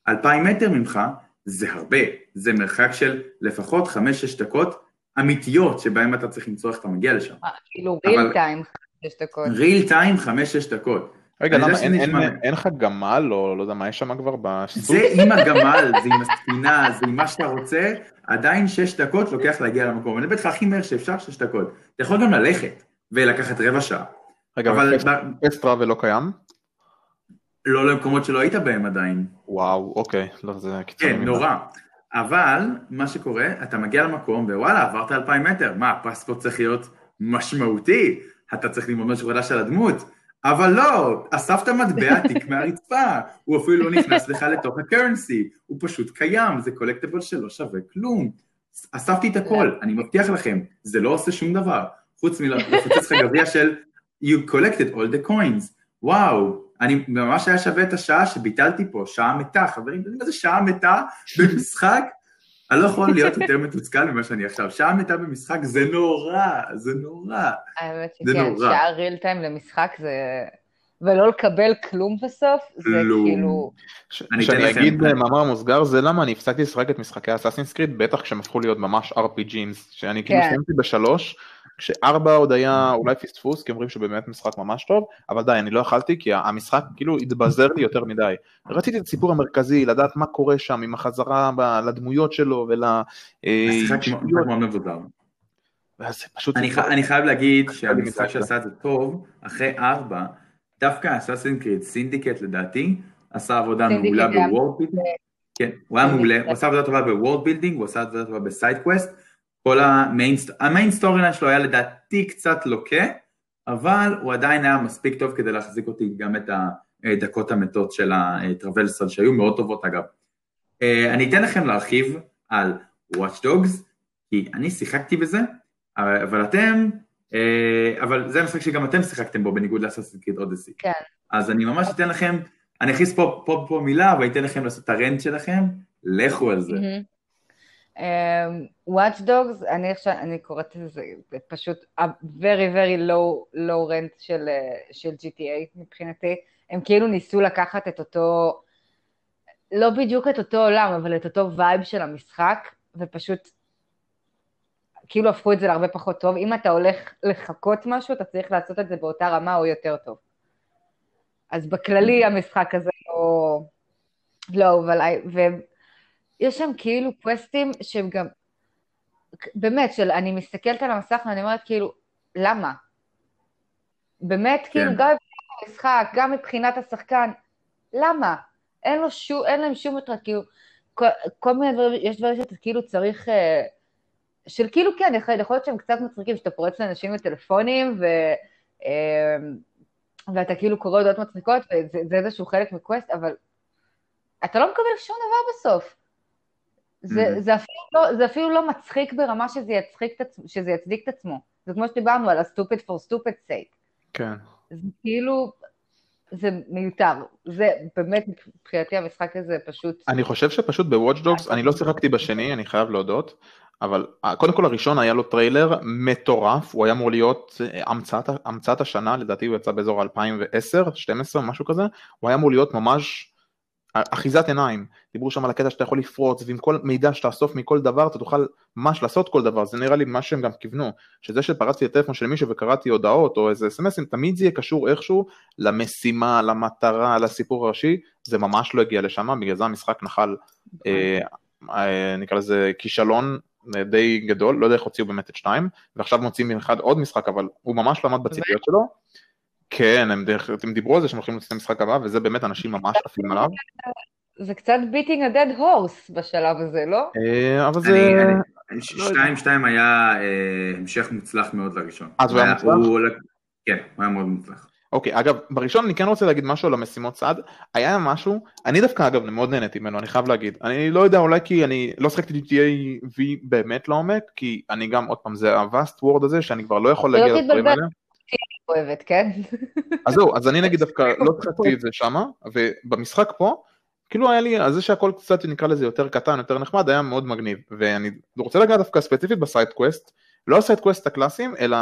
2,000 מטר ממך, זה הרבה, זה מרחק של לפחות 5-6 דקות אמיתיות שבהם אתה צריך למצוא איך אתה מגיע לשם. כאילו real time 5 דקות. real time 5-6 דקות. רגע, למה אין, אין, אין לך גמל או לא יודע מה יש שם כבר בסוג? זה עם הגמל, זה עם הספינה, זה עם מה שאתה רוצה, עדיין 6 דקות לוקח להגיע למקום. אני בטח הכי מהר שאפשר 6 דקות. אתה יכול גם ללכת ולקחת רבע שעה. רגע, אבל פסט טראבל לא קיים? לא למקומות שלא היית בהם עדיין. וואו, אוקיי, לא, זה קיצוני. כן, נורא. אבל מה שקורה, אתה מגיע למקום ווואלה, עברת אלפיים מטר, מה, הפספורט צריך להיות משמעותי, אתה צריך ללמוד משהו חדש על הדמות, אבל לא, אספת מטבע *laughs* עתיק מהרצפה, הוא אפילו לא נכנס לך לתוך הקרנסי, הוא פשוט קיים, זה קולקטיבל שלא שווה כלום. אספתי את הכל, אני מבטיח לכם, זה לא עושה שום דבר, חוץ מלפוצץ לך גביע של you collected all the coins, וואו, אני ממש היה שווה את השעה שביטלתי פה, שעה מתה, חברים, אתם יודעים מה זה שעה מתה במשחק? *laughs* אני לא יכול להיות יותר מתוסכל ממה שאני עכשיו. שעה מתה במשחק זה נורא, זה נורא. האמת שכן, שעה ריל טיים למשחק זה... ולא לקבל כלום בסוף, זה כאילו... שאני אגיד במאמר מוסגר, זה למה אני הפסקתי לשחק את משחקי אסאסינס קריד, בטח כשהם הפכו להיות ממש RPGs, שאני כאילו כן. סיימתי בשלוש, כשארבע עוד היה אולי פספוס, כי אומרים שבאמת משחק ממש טוב, אבל די, אני לא יכלתי, כי המשחק כאילו התבזר לי יותר מדי. רציתי את הסיפור המרכזי, לדעת מה קורה שם עם החזרה לדמויות שלו ול... המשחק מאוד מבודר. אני חייב להגיד שהמשחק שעשה את זה טוב, אחרי ארבע, דווקא Assassin's Creed Syndicate לדעתי, עשה עבודה מעולה ב world building. כן, הוא היה מעולה, הוא עשה עבודה טובה ב world building, הוא עשה עבודה טובה ב side quest. כל ה main, ה main story שלו היה לדעתי קצת לוקה, אבל הוא עדיין היה מספיק טוב כדי להחזיק אותי גם את הדקות המתות של הטרבלסון, שהיו מאוד טובות אגב. אה, אני אתן לכם להרחיב על Watch Dogs, כי אני שיחקתי בזה, אבל אתם, אה, אבל זה המשחק שגם אתם שיחקתם בו בניגוד לאססינג קיד אודסי. כן. אז אני ממש אתן לכם, אני אכניס פה, פה, פה מילה ואני אתן לכם לעשות את הרנט שלכם, לכו על זה. Mm-hmm. Um, Watch Dogs, אני עכשיו, אני קוראת לזה, זה פשוט a very very low, low rent של, של GTA מבחינתי. הם כאילו ניסו לקחת את אותו, לא בדיוק את אותו עולם, אבל את אותו vibe של המשחק, ופשוט כאילו הפכו את זה להרבה פחות טוב. אם אתה הולך לחקות משהו, אתה צריך לעשות את זה באותה רמה או יותר טוב. אז בכללי המשחק הזה לא, לא, אבל, יש שם כאילו קווסטים שהם גם, באמת, של אני מסתכלת על המסך ואני אומרת כאילו, למה? באמת, כן. כאילו, גם מבחינת המשחק, גם מבחינת השחקן, למה? אין, לו שום, אין להם שום מטרה, כאילו, כל, כל מיני דברים, יש דברים שאתה כאילו צריך, אה, של כאילו כן, יכול, יכול להיות שהם קצת מצחיקים, שאתה פורץ לאנשים בטלפונים, ו, אה, ואתה כאילו קורא הודעות מצחיקות, וזה איזשהו חלק מקווסט, אבל אתה לא מקבל שום דבר בסוף. זה, mm-hmm. זה, אפילו לא, זה אפילו לא מצחיק ברמה שזה, יצחיק, שזה יצדיק את עצמו. זה כמו שדיברנו על ה-stupid for stupid sake. כן. זה כאילו, זה מיותר. זה באמת, מבחינתי המשחק הזה פשוט... אני חושב שפשוט ב Watch Dogs, אני לא שיחקתי בשני, אני חייב להודות, אבל אה, קודם כל הראשון היה לו טריילר מטורף, הוא היה אמור להיות אה, המצאת, המצאת השנה, לדעתי הוא יצא באזור 2010, 2012, משהו כזה, הוא היה אמור להיות ממש אחיזת עיניים, דיברו שם על הקטע שאתה יכול לפרוץ ועם כל מידע שתאסוף מכל דבר אתה תוכל ממש לעשות כל דבר, זה נראה לי מה שהם גם כיוונו, שזה שפרצתי לטלפון של מישהו וקראתי הודעות או איזה אסמסים, תמיד זה יהיה קשור איכשהו למשימה, למטרה, לסיפור הראשי, זה ממש לא הגיע לשם, בגלל זה המשחק נחל, אה, אה, נקרא לזה כישלון אה, די גדול, לא יודע איך הוציאו באמת את שתיים, ועכשיו מוציאים אחד עוד משחק אבל הוא ממש למד בציפיות שלו. כן, הם, דרך, הם דיברו על זה שהם הולכים לצאת למשחק הבא, וזה באמת אנשים ממש עפים עליו. זה קצת ביטינג a dead horse בשלב הזה, לא? אה, אבל זה... שתיים שתיים היה אה, המשך מוצלח מאוד לראשון. אז הוא היה מוצלח? כן, הוא היה מאוד מוצלח. אוקיי, אגב, בראשון אני כן רוצה להגיד משהו על המשימות צד, היה משהו, אני דווקא אגב מאוד נהניתי ממנו, אני חייב להגיד, אני לא יודע, אולי כי אני לא שחקתי GTA V באמת לעומק, כי אני גם, עוד פעם, זה הווסט וורד הזה, שאני כבר לא יכול להגיע לדברים האלה. אוהבת, כן? אז זהו, אז אני נגיד *laughs* דווקא לא שיחקתי את זה שמה, ובמשחק פה, כאילו היה לי, זה שהכל קצת נקרא לזה יותר קטן, יותר נחמד, היה מאוד מגניב, ואני רוצה לגעת דווקא ספציפית ב side quest, לא ה side quest הקלאסיים, אלא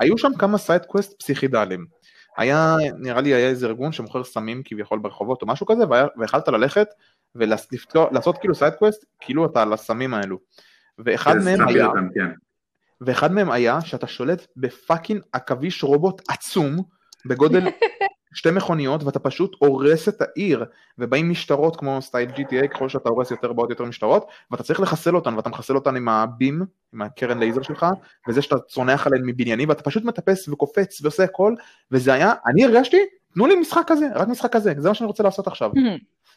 היו שם כמה side quest פסיכידליים. היה, נראה לי היה איזה ארגון שמוכר סמים כביכול ברחובות או משהו כזה, ויכלת ללכת ולעשות כאילו side quest, כאילו אתה על הסמים האלו. ואחד מהם היה, אותם, כן. ואחד מהם היה שאתה שולט ב fucking עכביש רובוט עצום, בגודל *laughs* שתי מכוניות, ואתה פשוט הורס את העיר, ובאים משטרות כמו style GTA, ככל שאתה הורס יותר באות יותר משטרות, ואתה צריך לחסל אותן, ואתה מחסל אותן עם ה beam, עם הקרן לייזר שלך, וזה שאתה צונח עליהן מבניינים, ואתה פשוט מטפס וקופץ ועושה הכל, וזה היה, אני הרגשתי, תנו לי משחק כזה, רק משחק כזה, זה מה שאני רוצה לעשות עכשיו.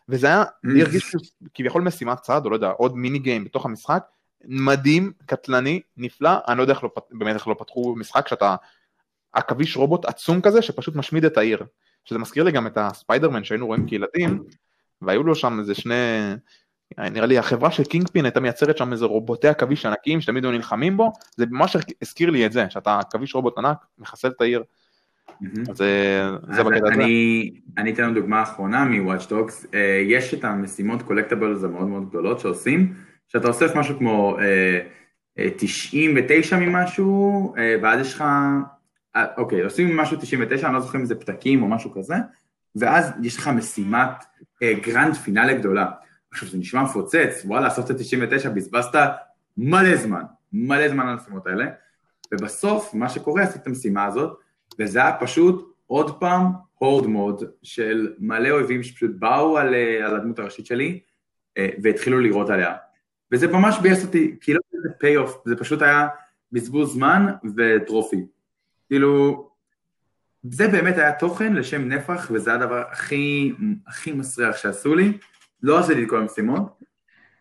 וזה היה, לי הרגיש כאילו כביכול משימת צד, או לא יודע, עוד mini game בתוך המשחק, מדהים, קטלני, נפלא, אני לא יודע איך לא, באמת איך לא פתחו משחק שאתה עכביש רובוט עצום כזה שפשוט משמיד את העיר. שזה מזכיר לי גם את הספיידרמן שהיינו רואים כילדים, והיו לו שם איזה שני, נראה לי החברה של Kingpin הייתה מייצרת שם איזה רובוטי עכביש ענקיים שתמיד היו נלחמים בו, זה ממש הזכיר לי את זה, שאתה עכביש רובוט ענק, מחסל את העיר. אז זה, זה בקטע הזה. אני, אני אתן לנו דוגמה אחרונה מ-Watch Dogs, אה, יש את המשימות collectibles המאוד מאוד גדולות שעושים, שאתה אוסף משהו כמו אה, אה, 99 ממשהו, אה, ואז יש לך, אה, אוקיי, עושים משהו 99, אני לא זוכר אם זה פתקים או משהו כזה, ואז יש לך משימת אה, grand finale גדולה. עכשיו זה נשמע מפוצץ, וואלה, את 99, בזבזת מלא זמן, מלא זמן על המשימות האלה, ובסוף מה שקורה, עשית את המשימה הזאת, וזה היה פשוט עוד פעם horde mode של מלא אויבים שפשוט באו על, אה, על הדמות הראשית שלי אה, והתחילו לירות עליה. וזה ממש ביאס אותי, כאילו זה פיי אוף, זה פשוט היה בזבוז זמן וטרופי. כאילו, זה באמת היה תוכן לשם נפח, וזה הדבר הכי, הכי מסריח שעשו לי. לא עשיתי את כל המשימות,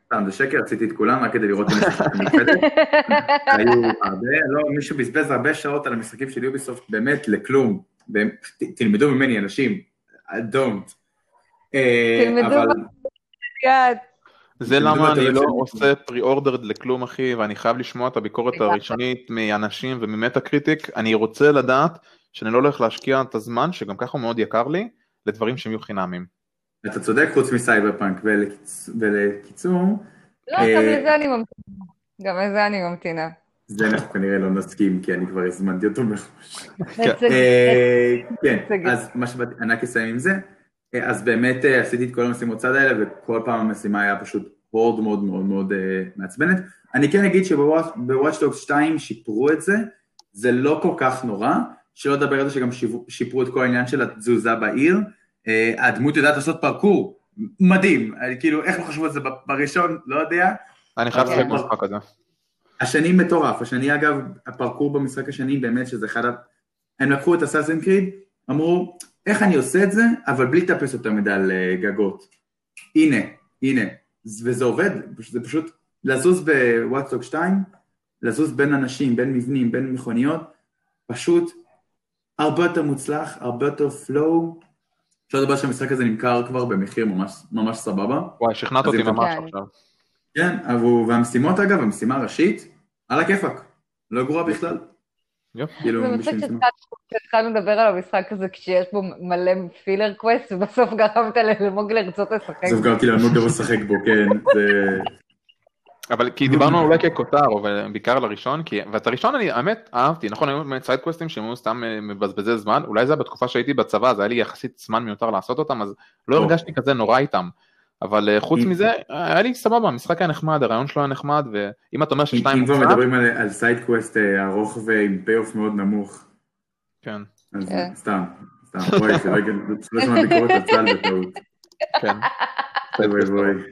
סתם זה שקר, עשיתי את כולם רק כדי לראות אם יש מיוחדת. *laughs* היו הרבה, לא, מישהו בזבז הרבה שעות על המשחקים של יוביסופט, באמת לכלום. תלמדו ממני אנשים, I don't. אה, תלמדו יד. זה למה אני לא. עושה פרי-אורדרד לכלום אחי, ואני חייב לשמוע את הביקורת. הראשונית מאנשים וממטה קריטיק, אני רוצה לדעת שאני לא הולך להשקיע את הזמן, שגם ככה הוא מאוד יקר לי, לדברים שהם יהיו חינמים. אתה צודק חוץ מסייבר פאנק, ולקיצ- ולקיצור, לא, אה, גם לזה אני ממתינה. גם לזה אני ממתינה. זה אנחנו כנראה לא נסכים, כי אני כבר הזמנתי אותו מראש. *laughs* כן. זה- אה, כן. אז מה שבאתי, אני רק אסיים עם זה. אה, אז באמת אה, עשיתי את כל המשימות צד האלה, וכל פעם המשימה היה פשוט הורד מאוד מאוד מאוד אה, מעצבנת. אני כן אגיד שבוואץ' דוגס 2 שיפרו את זה, זה לא כל כך נורא, שלא לדבר על זה שגם שיפרו- את כל העניין של התזוזה בעיר. הדמות יודעת לעשות פרקור, מדהים, כאילו איך לא חשבו על זה בראשון, לא יודע. אני חייב לשחק במשחק הזה. השני מטורף, השני אגב, הפרקור במשחק השני באמת שזה אחד ה... הם לקחו את אסאסין קריד, אמרו, איך אני עושה את זה, אבל בלי לטפס יותר מדי על אה, גגות. הנה, הנה, וזה עובד, זה פשוט לזוז בוואטסטוק 2, לזוז בין אנשים, בין מבנים, בין מכוניות, פשוט הרבה יותר מוצלח, הרבה יותר פלואו. אפשר לדבר שהמשחק הזה נמכר כבר במחיר ממש, ממש סבבה. וואי, שכנעת אותי ממש כן. עכשיו. כן, והמשימות אגב, המשימה הראשית, על הכיפאק, לא גרועה בכלל. יופי. כאילו, זה מצחיק. שהתחלנו- לדבר על המשחק הזה כשיש בו מלא filler quest, ובסוף גרמת לאלמוג לרצות לשחק. בסוף גם כאילו אני לא לשחק בו, כן. אבל כי דיברנו אולי ככותר, אבל בעיקר על הראשון, כי, ואת הראשון אני, האמת, אהבתי, נכון, היו באמת סיידקווסטים שהם היו סתם אה, מבזבזי זמן, אולי זה היה בתקופה שהייתי בצבא, אז היה לי יחסית זמן מיותר לעשות אותם, אז לא או. הרגשתי כזה נורא איתם. אבל אה, חוץ מזה, היה לי סבבה, המשחק היה נחמד, הרעיון שלו היה נחמד, ואם אתה אומר ששתיים אם כבר מדברים על- side quest אה, ארוך ועם payoff מאוד נמוך, כן, אז כן. סתם, סתם, אוי, שלא יגיע- שלא שמע ביקורת על צה"ל בטעות. כן. אוי ואבוי.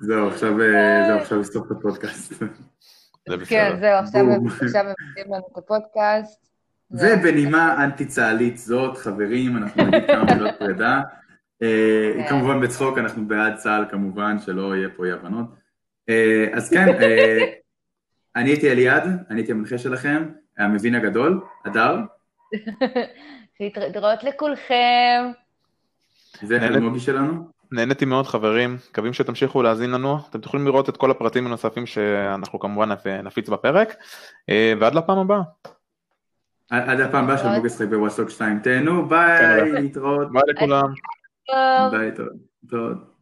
זהו, עכשיו אה, זהו, עכשיו לסוף את הפודקאסט. זה כן. זהו, עכשיו. עכשיו מבטלים לנו את הפודקאסט. ובנימה אנטי צה"לית זאת, חברים, אנחנו נגיד כמה מילות פרידה. אה, כן. כמובן בצחוק, אנחנו בעד צה"ל כמובן, שלא יהיה פה אי הבנות. אה, אז *laughs* כן, אה, אני הייתי אליעד, אני הייתי המנחה שלכם, המבין הגדול, הדר, *laughs* להתראות לכולכם. והאלמוגי שלנו. נהניתי מאוד חברים, מקווים שתמשיכו להאזין לנו, אתם תוכלו לראות את כל הפרטים הנוספים שאנחנו כמובן נפ- נפיץ בפרק, ועד לפעם הבאה. עד הפעם הבאה של חי בוואטסטוק 2, תהנו, ביי, כן, להתראות, ביי לכולם. טוב. ביי, תודה.